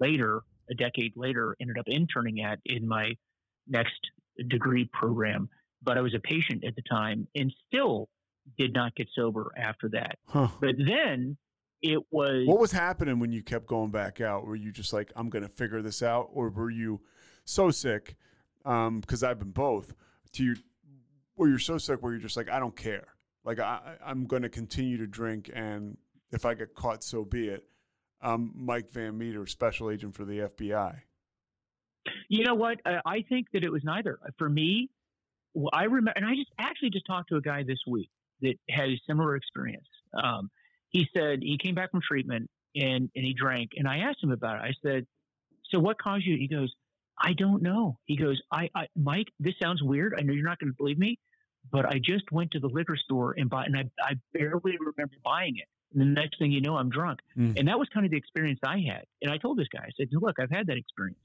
later, a decade later, ended up interning at in my next degree program but I was a patient at the time and still did not get sober after that. Huh. But then it was What was happening when you kept going back out? Were you just like, I'm going to figure this out? Or were you so sick? Um, because I've been both. To you, where you're so sick where you're just like, I don't care. Like, I- I'm going to continue to drink. And if I get caught, so be it. I'm Mike Van Meter, special agent for the FBI. you know what? I, I think that it was neither. For me, I remember, and I just actually just talked to a guy this week that had a similar experience. Um, he said he came back from treatment and and he drank, and I asked him about it. I said, "So what caused you?" He goes, "I don't know." He goes, "I, I Mike, this sounds weird. I know you're not going to believe me, but I just went to the liquor store and bought, and I I barely remember buying it." And the next thing you know, I'm drunk. Mm. And that was kind of the experience I had. And I told this guy, I said, look, I've had that experience.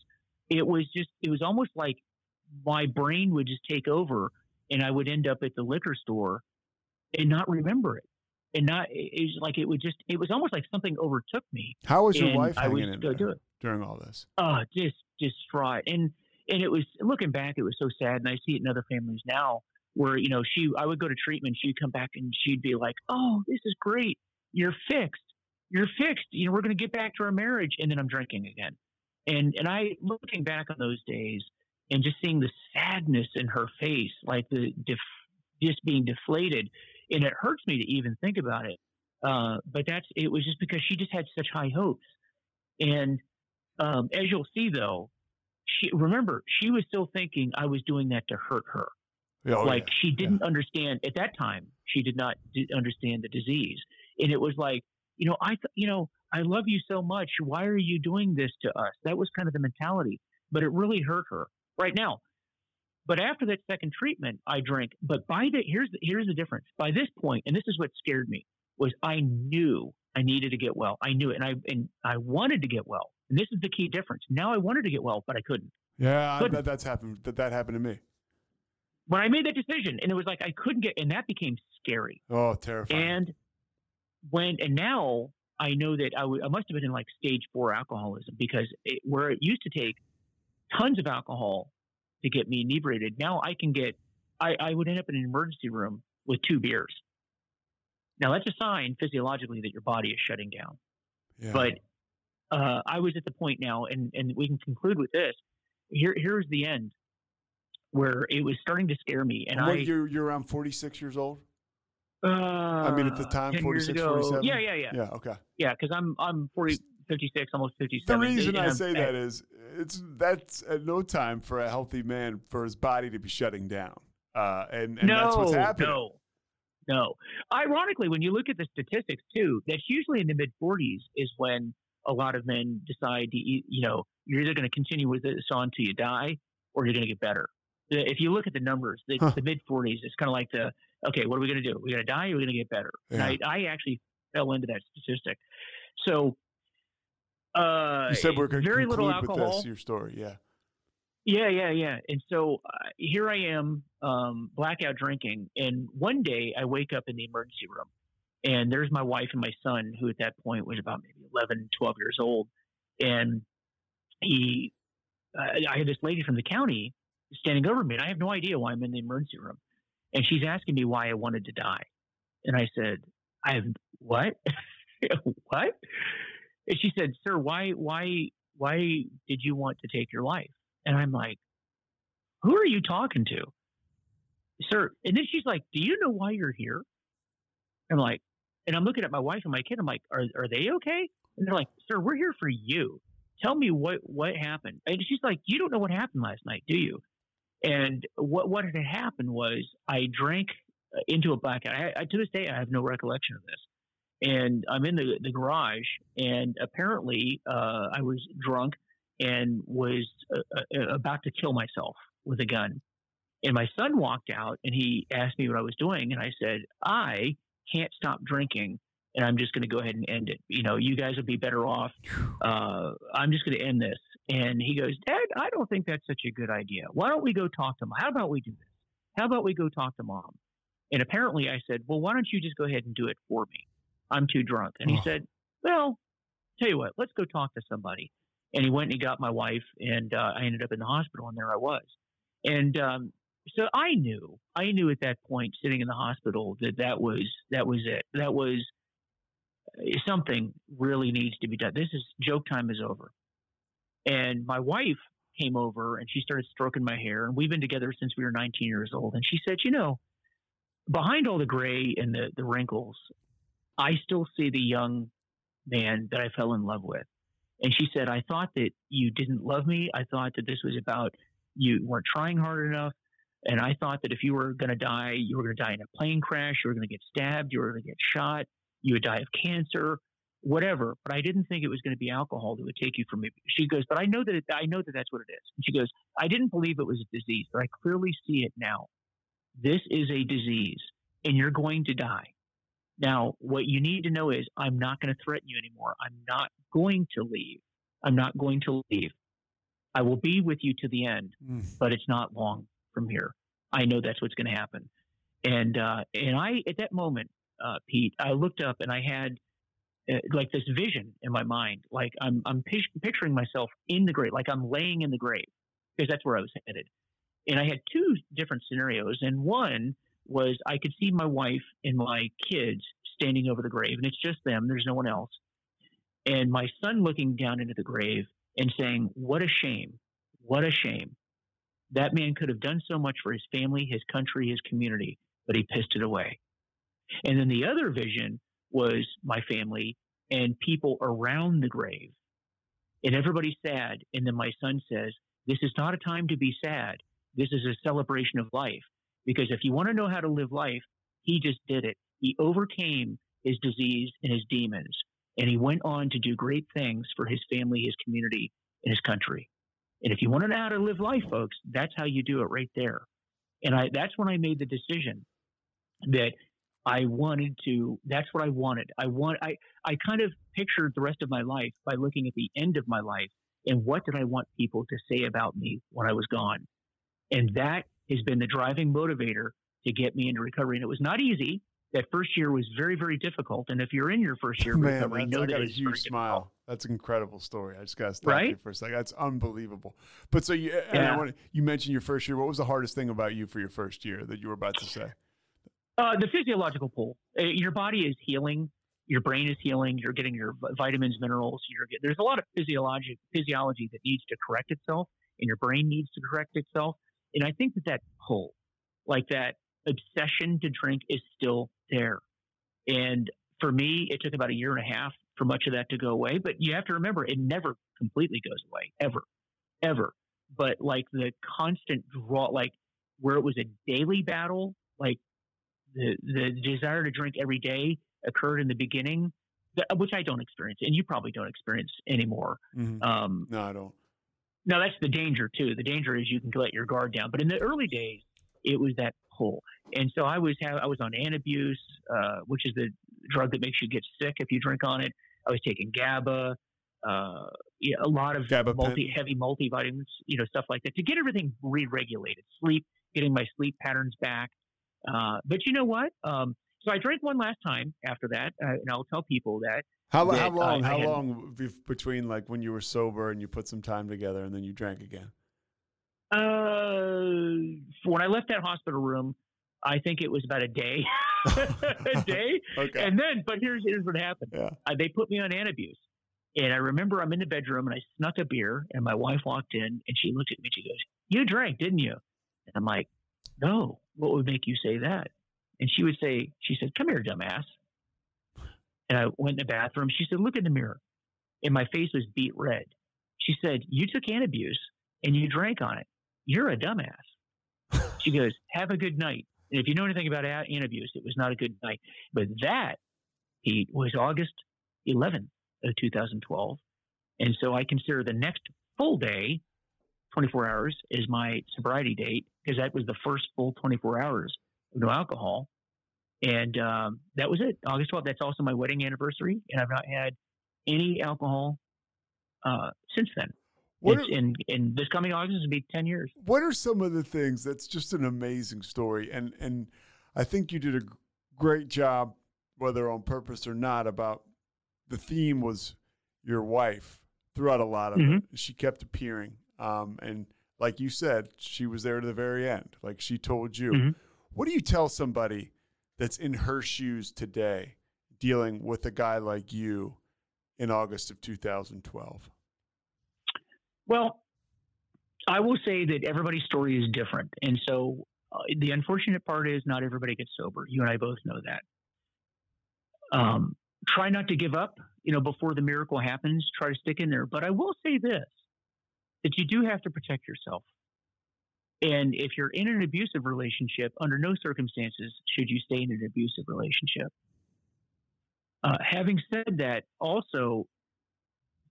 It was just, it was almost like my brain would just take over and I would end up at the liquor store and not remember it. And not, it was like, it would just, it was almost like something overtook me. How was your wife I hanging in there do it. during all this? Oh, just distraught. And and it was looking back, it was so sad. And I see it in other families now where, you know, she I would go to treatment, she'd come back and she'd be like, Oh, this is great. You're fixed. You're fixed. You know, we're gonna get back to our marriage and then I'm drinking again. And and I looking back on those days and just seeing the sadness in her face, like the def, just being deflated, and it hurts me to even think about it. Uh, but that's it was just because she just had such high hopes, and um, as you'll see though, she remember she was still thinking I was doing that to hurt her. Oh, like yeah. she didn't understand at that time. She did not d- understand the disease, and it was like you know I th- you know I love you so much. Why are you doing this to us? That was kind of the mentality, but it really hurt her right now. But after that second treatment, I drank. But by the here's the, here's the difference. By this point, and this is what scared me was I knew I needed to get well. I knew it, and I and I wanted to get well. And this is the key difference. Now I wanted to get well, but I couldn't. yeah, couldn't. that, that's happened. That that happened to me. When I made that decision, and it was like I couldn't get, and that became scary. Oh, terrifying. And when and now I know that I, w- I must have been in like stage four alcoholism because it, where it used to take tons of alcohol to get me inebriated, now I can get. I, I would end up in an emergency room with two beers. Now that's a sign physiologically that your body is shutting down. yeah. But uh, I was at the point now, and, and we can conclude with this. Here, here's the end, where it was starting to scare me, and I. you're you're around 46 years old. Uh, I mean, at the time, 10 46, ago- 47? Yeah, yeah, yeah, Yeah. Okay. yeah. Because I'm I'm 40, 56, almost 57. The reason I say that is it's that's at no time for a healthy man for his body to be shutting down. Uh, and, and no, that's what's happening. No, no. Ironically, when you look at the statistics too, that's usually in the mid 40s is when a lot of men decide to, you know, you're either going to continue with this on until you die or you're going to get better. If you look at the numbers, the, huh. the mid 40s, it's kind of like the, okay, what are we going to do? We're going to die or we're going to get better? Yeah. And I, I actually fell into that statistic. So, uh, you said we're going to very little alcohol. With this, your story, yeah. Yeah, yeah, yeah. And so uh, here I am, um, blackout drinking. And one day I wake up in the emergency room, and there's my wife and my son, who at that point was about maybe 11, 12 years old. And he, uh, I had this lady from the county standing over me, and I have no idea why I'm in the emergency room. And she's asking me why I wanted to die. And I said, I have what? what? And she said, Sir, why, why, why did you want to take your life? And I'm like, who are you talking to? Sir. And then she's like, do you know why you're here? I'm like, and I'm looking at my wife and my kid. I'm like, are, are they okay? And they're like, sir, we're here for you. Tell me what, what happened. And she's like, you don't know what happened last night, do you? And what, what had happened was I drank uh, into a blackout. I, I, to this day, I have no recollection of this. And I'm in the, the garage, and apparently uh, I was drunk and was uh, uh, about to kill myself with a gun. And my son walked out and he asked me what I was doing. And I said, I can't stop drinking and I'm just going to go ahead and end it. You know, you guys would be better off. Uh, I'm just going to end this. And he goes, Dad, I don't think that's such a good idea. Why don't we go talk to mom? How about we do this? How about we go talk to mom? And apparently I said, Well, why don't you just go ahead and do it for me? I'm too drunk. And he oh. said, Well, tell you what, let's go talk to somebody and he went and he got my wife, and uh, I ended up in the hospital, and there I was. And um, so I knew, I knew at that point, sitting in the hospital, that that was that was it. That was something really needs to be done. This is joke time is over. And my wife came over and she started stroking my hair, and we've been together since we were 19 years old. And she said, you know, behind all the gray and the, the wrinkles, I still see the young man that I fell in love with. And she said, I thought that you didn't love me. I thought that this was about you weren't trying hard enough. And I thought that if you were going to die, you were going to die in a plane crash, you were going to get stabbed, you were going to get shot, you would die of cancer, whatever. But I didn't think it was going to be alcohol that would take you from me. She goes, but I know that it, I know that that's what it is. And she goes, I didn't believe it was a disease, but I clearly see it now. This is a disease, and you're going to die. Now, what you need to know is I'm not going to threaten you anymore. I'm not going to leave. I'm not going to leave. I will be with you to the end, mm. but it's not long from here. I know that's what's going to happen. And uh, and I at that moment, uh, Pete, I looked up and I had uh, like this vision in my mind, like I'm I'm picturing myself in the grave, like I'm laying in the grave because that's where I was headed. And I had two different scenarios, and one was I could see my wife and my kids standing over the grave, and it's just them. There's no one else and my son looking down into the grave and saying, What a shame. What a shame. That man could have done so much for his family, his country, his community, but he pissed it away. And then the other vision was my family and people around the grave. And everybody's sad. And then my son says, This is not a time to be sad. This is a celebration of life. Because if you want to know how to live life, he just did it. He overcame his disease and his demons. And he went on to do great things for his family, his community, and his country. And if you want to know how to live life, folks, that's how you do it right there. And I, that's when I made the decision that I wanted to, that's what I wanted. I want, I, I kind of pictured the rest of my life by looking at the end of my life and what did I want people to say about me when I was gone. And that has been the driving motivator to get me into recovery. And it was not easy that first year was very, very difficult. And if you're in your first year of Man, recovery, know I got that a huge smile. Difficult. That's an incredible story. I just got to stop right? you for a second. That's unbelievable. But so you, yeah. want you mentioned your first year. What was the hardest thing about you for your first year that you were about to say? Uh, the physiological pull. Uh, your body is healing. Your brain is healing. You're getting your vitamins, minerals. You're get, there's a lot of physiology physiology that needs to correct itself, and your brain needs to correct itself. And I think that that pull, like that obsession to drink, is still there. And for me, it took about a year and a half for much of that to go away. But you have to remember, it never completely goes away, ever, ever. But like the constant draw, like where it was a daily battle, like the the desire to drink every day occurred in the beginning, which I don't experience, and you probably don't experience anymore. Mm-hmm. Um, no, I don't. Now that's the danger too. The danger is you can let your guard down. But in the early days, it was that pull, and so I was I was on Antabuse, uh, which is the drug that makes you get sick if you drink on it. I was taking GABA, uh, yeah, a lot of GABA multi heavy multivitamins, you know, stuff like that to get everything re-regulated. Sleep, getting my sleep patterns back. Uh, but you know what? Um, so I drank one last time after that, uh, and I'll tell people that. How, that how long? I how had- long between like when you were sober and you put some time together and then you drank again? Uh, when I left that hospital room, I think it was about a day, a day. Okay. And then, but here's here's what happened. yeah. Uh, they put me on Antabuse, and I remember I'm in the bedroom and I snuck a beer, and my wife walked in and she looked at me. She goes, "You drank, didn't you?" And I'm like, "No. What would make you say that?" And she would say, "She said, come here, dumbass." And I went in the bathroom. She said, "Look in the mirror," and my face was beet red. She said, "You took Antabuse and you drank on it. You're a dumbass." She goes, "Have a good night." And if you know anything about Antabuse, it was not a good night. But that, Pete, was August 11th of 2012. And so I consider the next full day, 24 hours, is my sobriety date because that was the first full 24 hours of no alcohol. And um, that was it, August 12th. That's also my wedding anniversary. And I've not had any alcohol uh, since then. What It's are, in, in this coming August, it'll be 10 years. what are some of the things that's just an amazing story and and I think you did a great job whether on purpose or not about the theme was your wife throughout a lot of it. Mhm. She kept appearing um and like you said she was there to the very end like she told you. Mhm. What do you tell somebody that's in her shoes today dealing with a guy like you in August of 2012? Well, I will say that everybody's story is different. And so uh, the unfortunate part is not everybody gets sober. You and I both know that. Um, try not to give up, you know, before the miracle happens. Try to stick in there. But I will say this that you do have to protect yourself. And if you're in an abusive relationship, under no circumstances should you stay in an abusive relationship. Uh, having said that, also,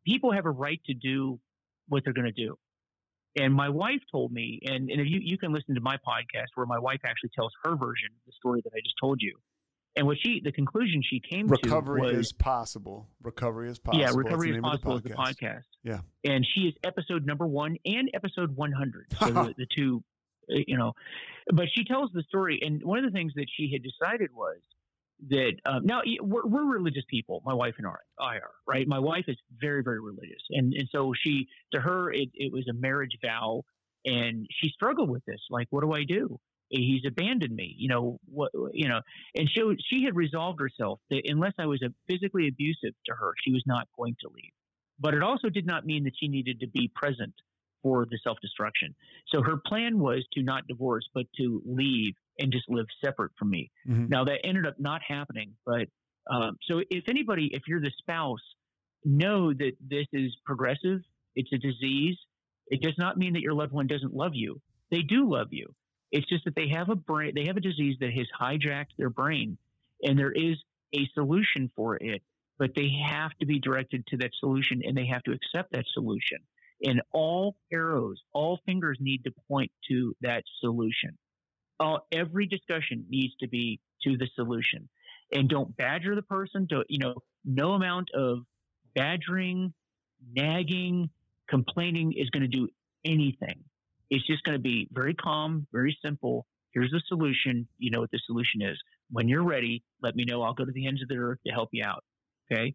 people have a right to do what they're going to do. And my wife told me, and, and if you, you can listen to my podcast where my wife actually tells her version of the story that I just told you. And what she, the conclusion she came Recovery to recovery is possible. Recovery is possible. yeah, recovery is of the possible is the podcast. Yeah. And she is episode number one and episode 100. So the, the two, uh, you know, but she tells the story. And one of the things that she had decided was that um, now we're, we're religious people, my wife and I, I are, right? My wife is very, very religious. And, and so she, to her, it, it was a marriage vow. And she struggled with this. Like, what do I do? He's abandoned me, you know. What you know, and she she had resolved herself that unless I was a physically abusive to her, she was not going to leave but it also did not mean that she needed to be present for the self destruction. So her plan was to not divorce, but to leave and just live separate from me. Mhm. Now that ended up not happening, but um, so if anybody, if you're the spouse, know that this is progressive. It's a disease. It does not mean that your loved one doesn't love you. They do love you. It's just that they have a brain, they have a disease that has hijacked their brain, and there is a solution for it but they have to be directed to that solution and they have to accept that solution. And all arrows, all fingers need to point to that solution. All, every discussion needs to be to the solution. And don't badger the person. To, you know, no amount of badgering, nagging, complaining is going to do anything. It's just going to be very calm, very simple. Here's the solution. You know what the solution is. When you're ready, let me know. I'll go to the ends of the earth to help you out okay?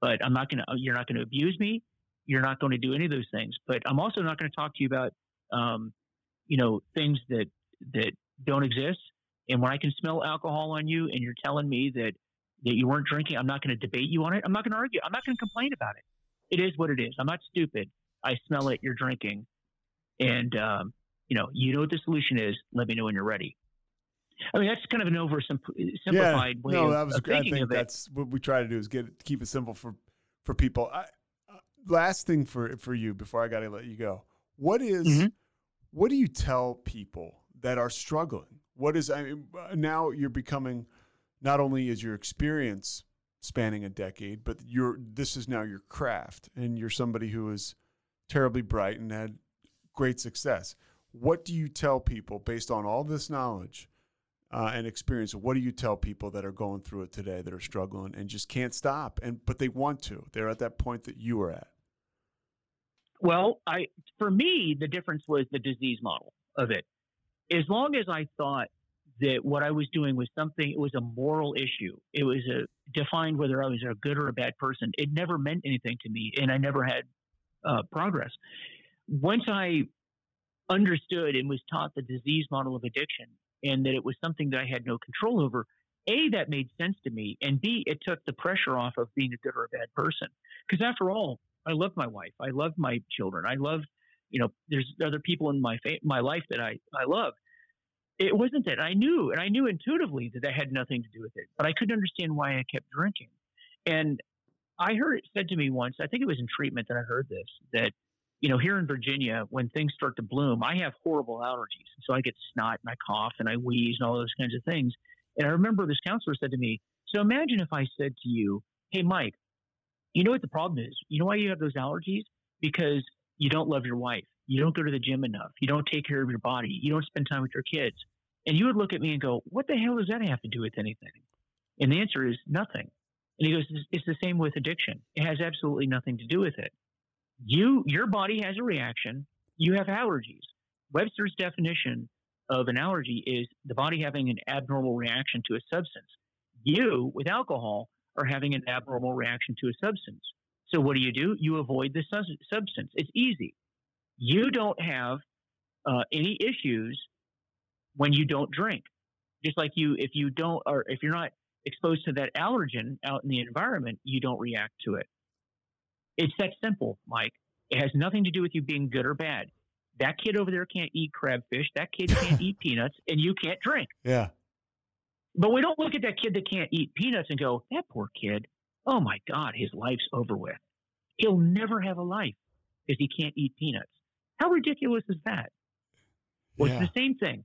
But i'm not going to you're not going to abuse me. You're not going to do any of those things. But i'm also not going to talk to you about um, you know things that that don't exist. And when i can smell alcohol on you and you're telling me that that you weren't drinking i'm not going to debate you on it. I'm not going to argue. I'm not going to complain about it. It is what it is. I'm not stupid. I smell it. You're drinking and um, you know you know what the solution is let me know when you're ready I mean, that's kind of an oversimplified Yeah, way no, of, that was. of I thinking think of it. that's what we try to do is get keep it simple for for people. I, uh, last thing for for you before I got to let you go. What is- Mhm. what do you tell people that are struggling? What is I mean, uh, now you're becoming not only is your experience spanning a decade, but you're this is now your craft, and you're somebody who is terribly bright and had great success. What do you tell people based on all this knowledge uh, and experience? What do you tell people that are going through it today that are struggling and just can't stop and but they want to? They're at that point that you were at. Well, I for me the difference was the disease model of it. As long as I thought that what I was doing was something, it was a moral issue. It was a defined whether I was a good or a bad person. It never meant anything to me, and I never had uh, progress. Once I understood and was taught the disease model of addiction, and that it was something that I had no control over, a that made sense to me, and b it took the pressure off of being a good or a bad person. Because after all, I love my wife. I love my children. I love, you know, there's other people in my fa- my life that I I love. It wasn't that I knew, and I knew intuitively that that had nothing to do with it, but I couldn't understand why I kept drinking. And I heard it said to me once. I think it was in treatment that I heard this that. You know, here in Virginia, when things start to bloom, I have horrible allergies. So I get snot and I cough and I wheeze and all those kinds of things. And I remember this counselor said to me, So imagine if I said to you, Hey, Mike, you know what the problem is? You know why you have those allergies? Because you don't love your wife. You don't go to the gym enough. You don't take care of your body. You don't spend time with your kids. And you would look at me and go, What the hell does that have to do with anything? And the answer is nothing. And he goes, It's the same with addiction. It has absolutely nothing to do with it. You, your body has a reaction. You have allergies. Webster's definition of an allergy is the body having an abnormal reaction to a substance. You, with alcohol, are having an abnormal reaction to a substance. So what do you do? You avoid the sus- substance. It's easy. You don't have uh, any issues when you don't drink. Just like you, if you don't, or if you're not exposed to that allergen out in the environment, you don't react to it. It's that simple, Mike. It has nothing to do with you being good or bad. That kid over there can't eat crabfish. That kid can't eat peanuts, and you can't drink. Yeah. But we don't look at that kid that can't eat peanuts and go, that poor kid. Oh my God, his life's over with. He'll never have a life because he can't eat peanuts. How ridiculous is that? Well, yeah. it's the same thing.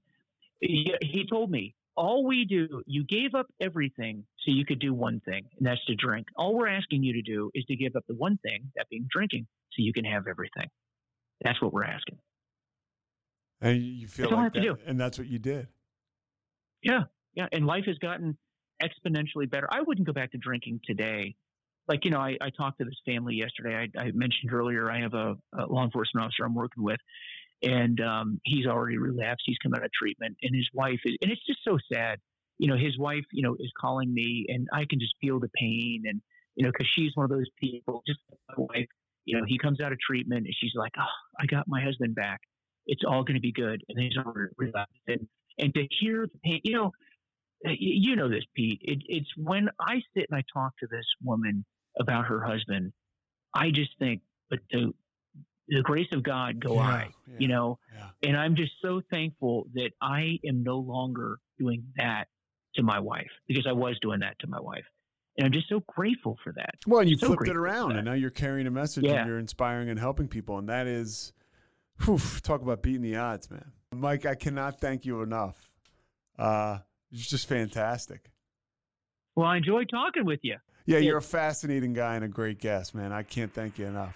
He, he told me, all we do, you gave up everything so you could do one thing, and that's to drink. All we're asking you to do is to give up the one thing, that being drinking, so you can have everything. That's what we're asking. And you feel That's all I like have to that, and that's what you did. Yeah, yeah. And life has gotten exponentially better. I wouldn't go back to drinking today. Like, you know, I, I talked to this family yesterday. I, I mentioned earlier I have a, a law enforcement officer I'm working with, and um, he's already relapsed. He's come out of treatment, and his wife is, and it's just so sad. You know, his wife, you know, is calling me, and I can just feel the pain, and you know, because she's one of those people. Just my wife, you know, he comes out of treatment, and she's like, "Oh, I got my husband back. It's all going to be good." And he's already relapsed, and and to hear the pain, you know, you know this, Pete. It, it's when I sit and I talk to this woman about her husband, I just think, but the the grace of God go Yeah, I, yeah, you know, Yeah. and I'm just so thankful that I am no longer doing that to my wife because I was doing that to my wife, and I'm just so grateful for that. Well, and you So flipped it around, and now you're carrying a message, and you're inspiring and helping people, and that is, whew, talk about beating the odds, man. Mike, I cannot thank you enough. Uh, it's just fantastic. Well, I enjoyed talking with you. Yeah. you're a fascinating guy and a great guest, man. I can't thank you enough.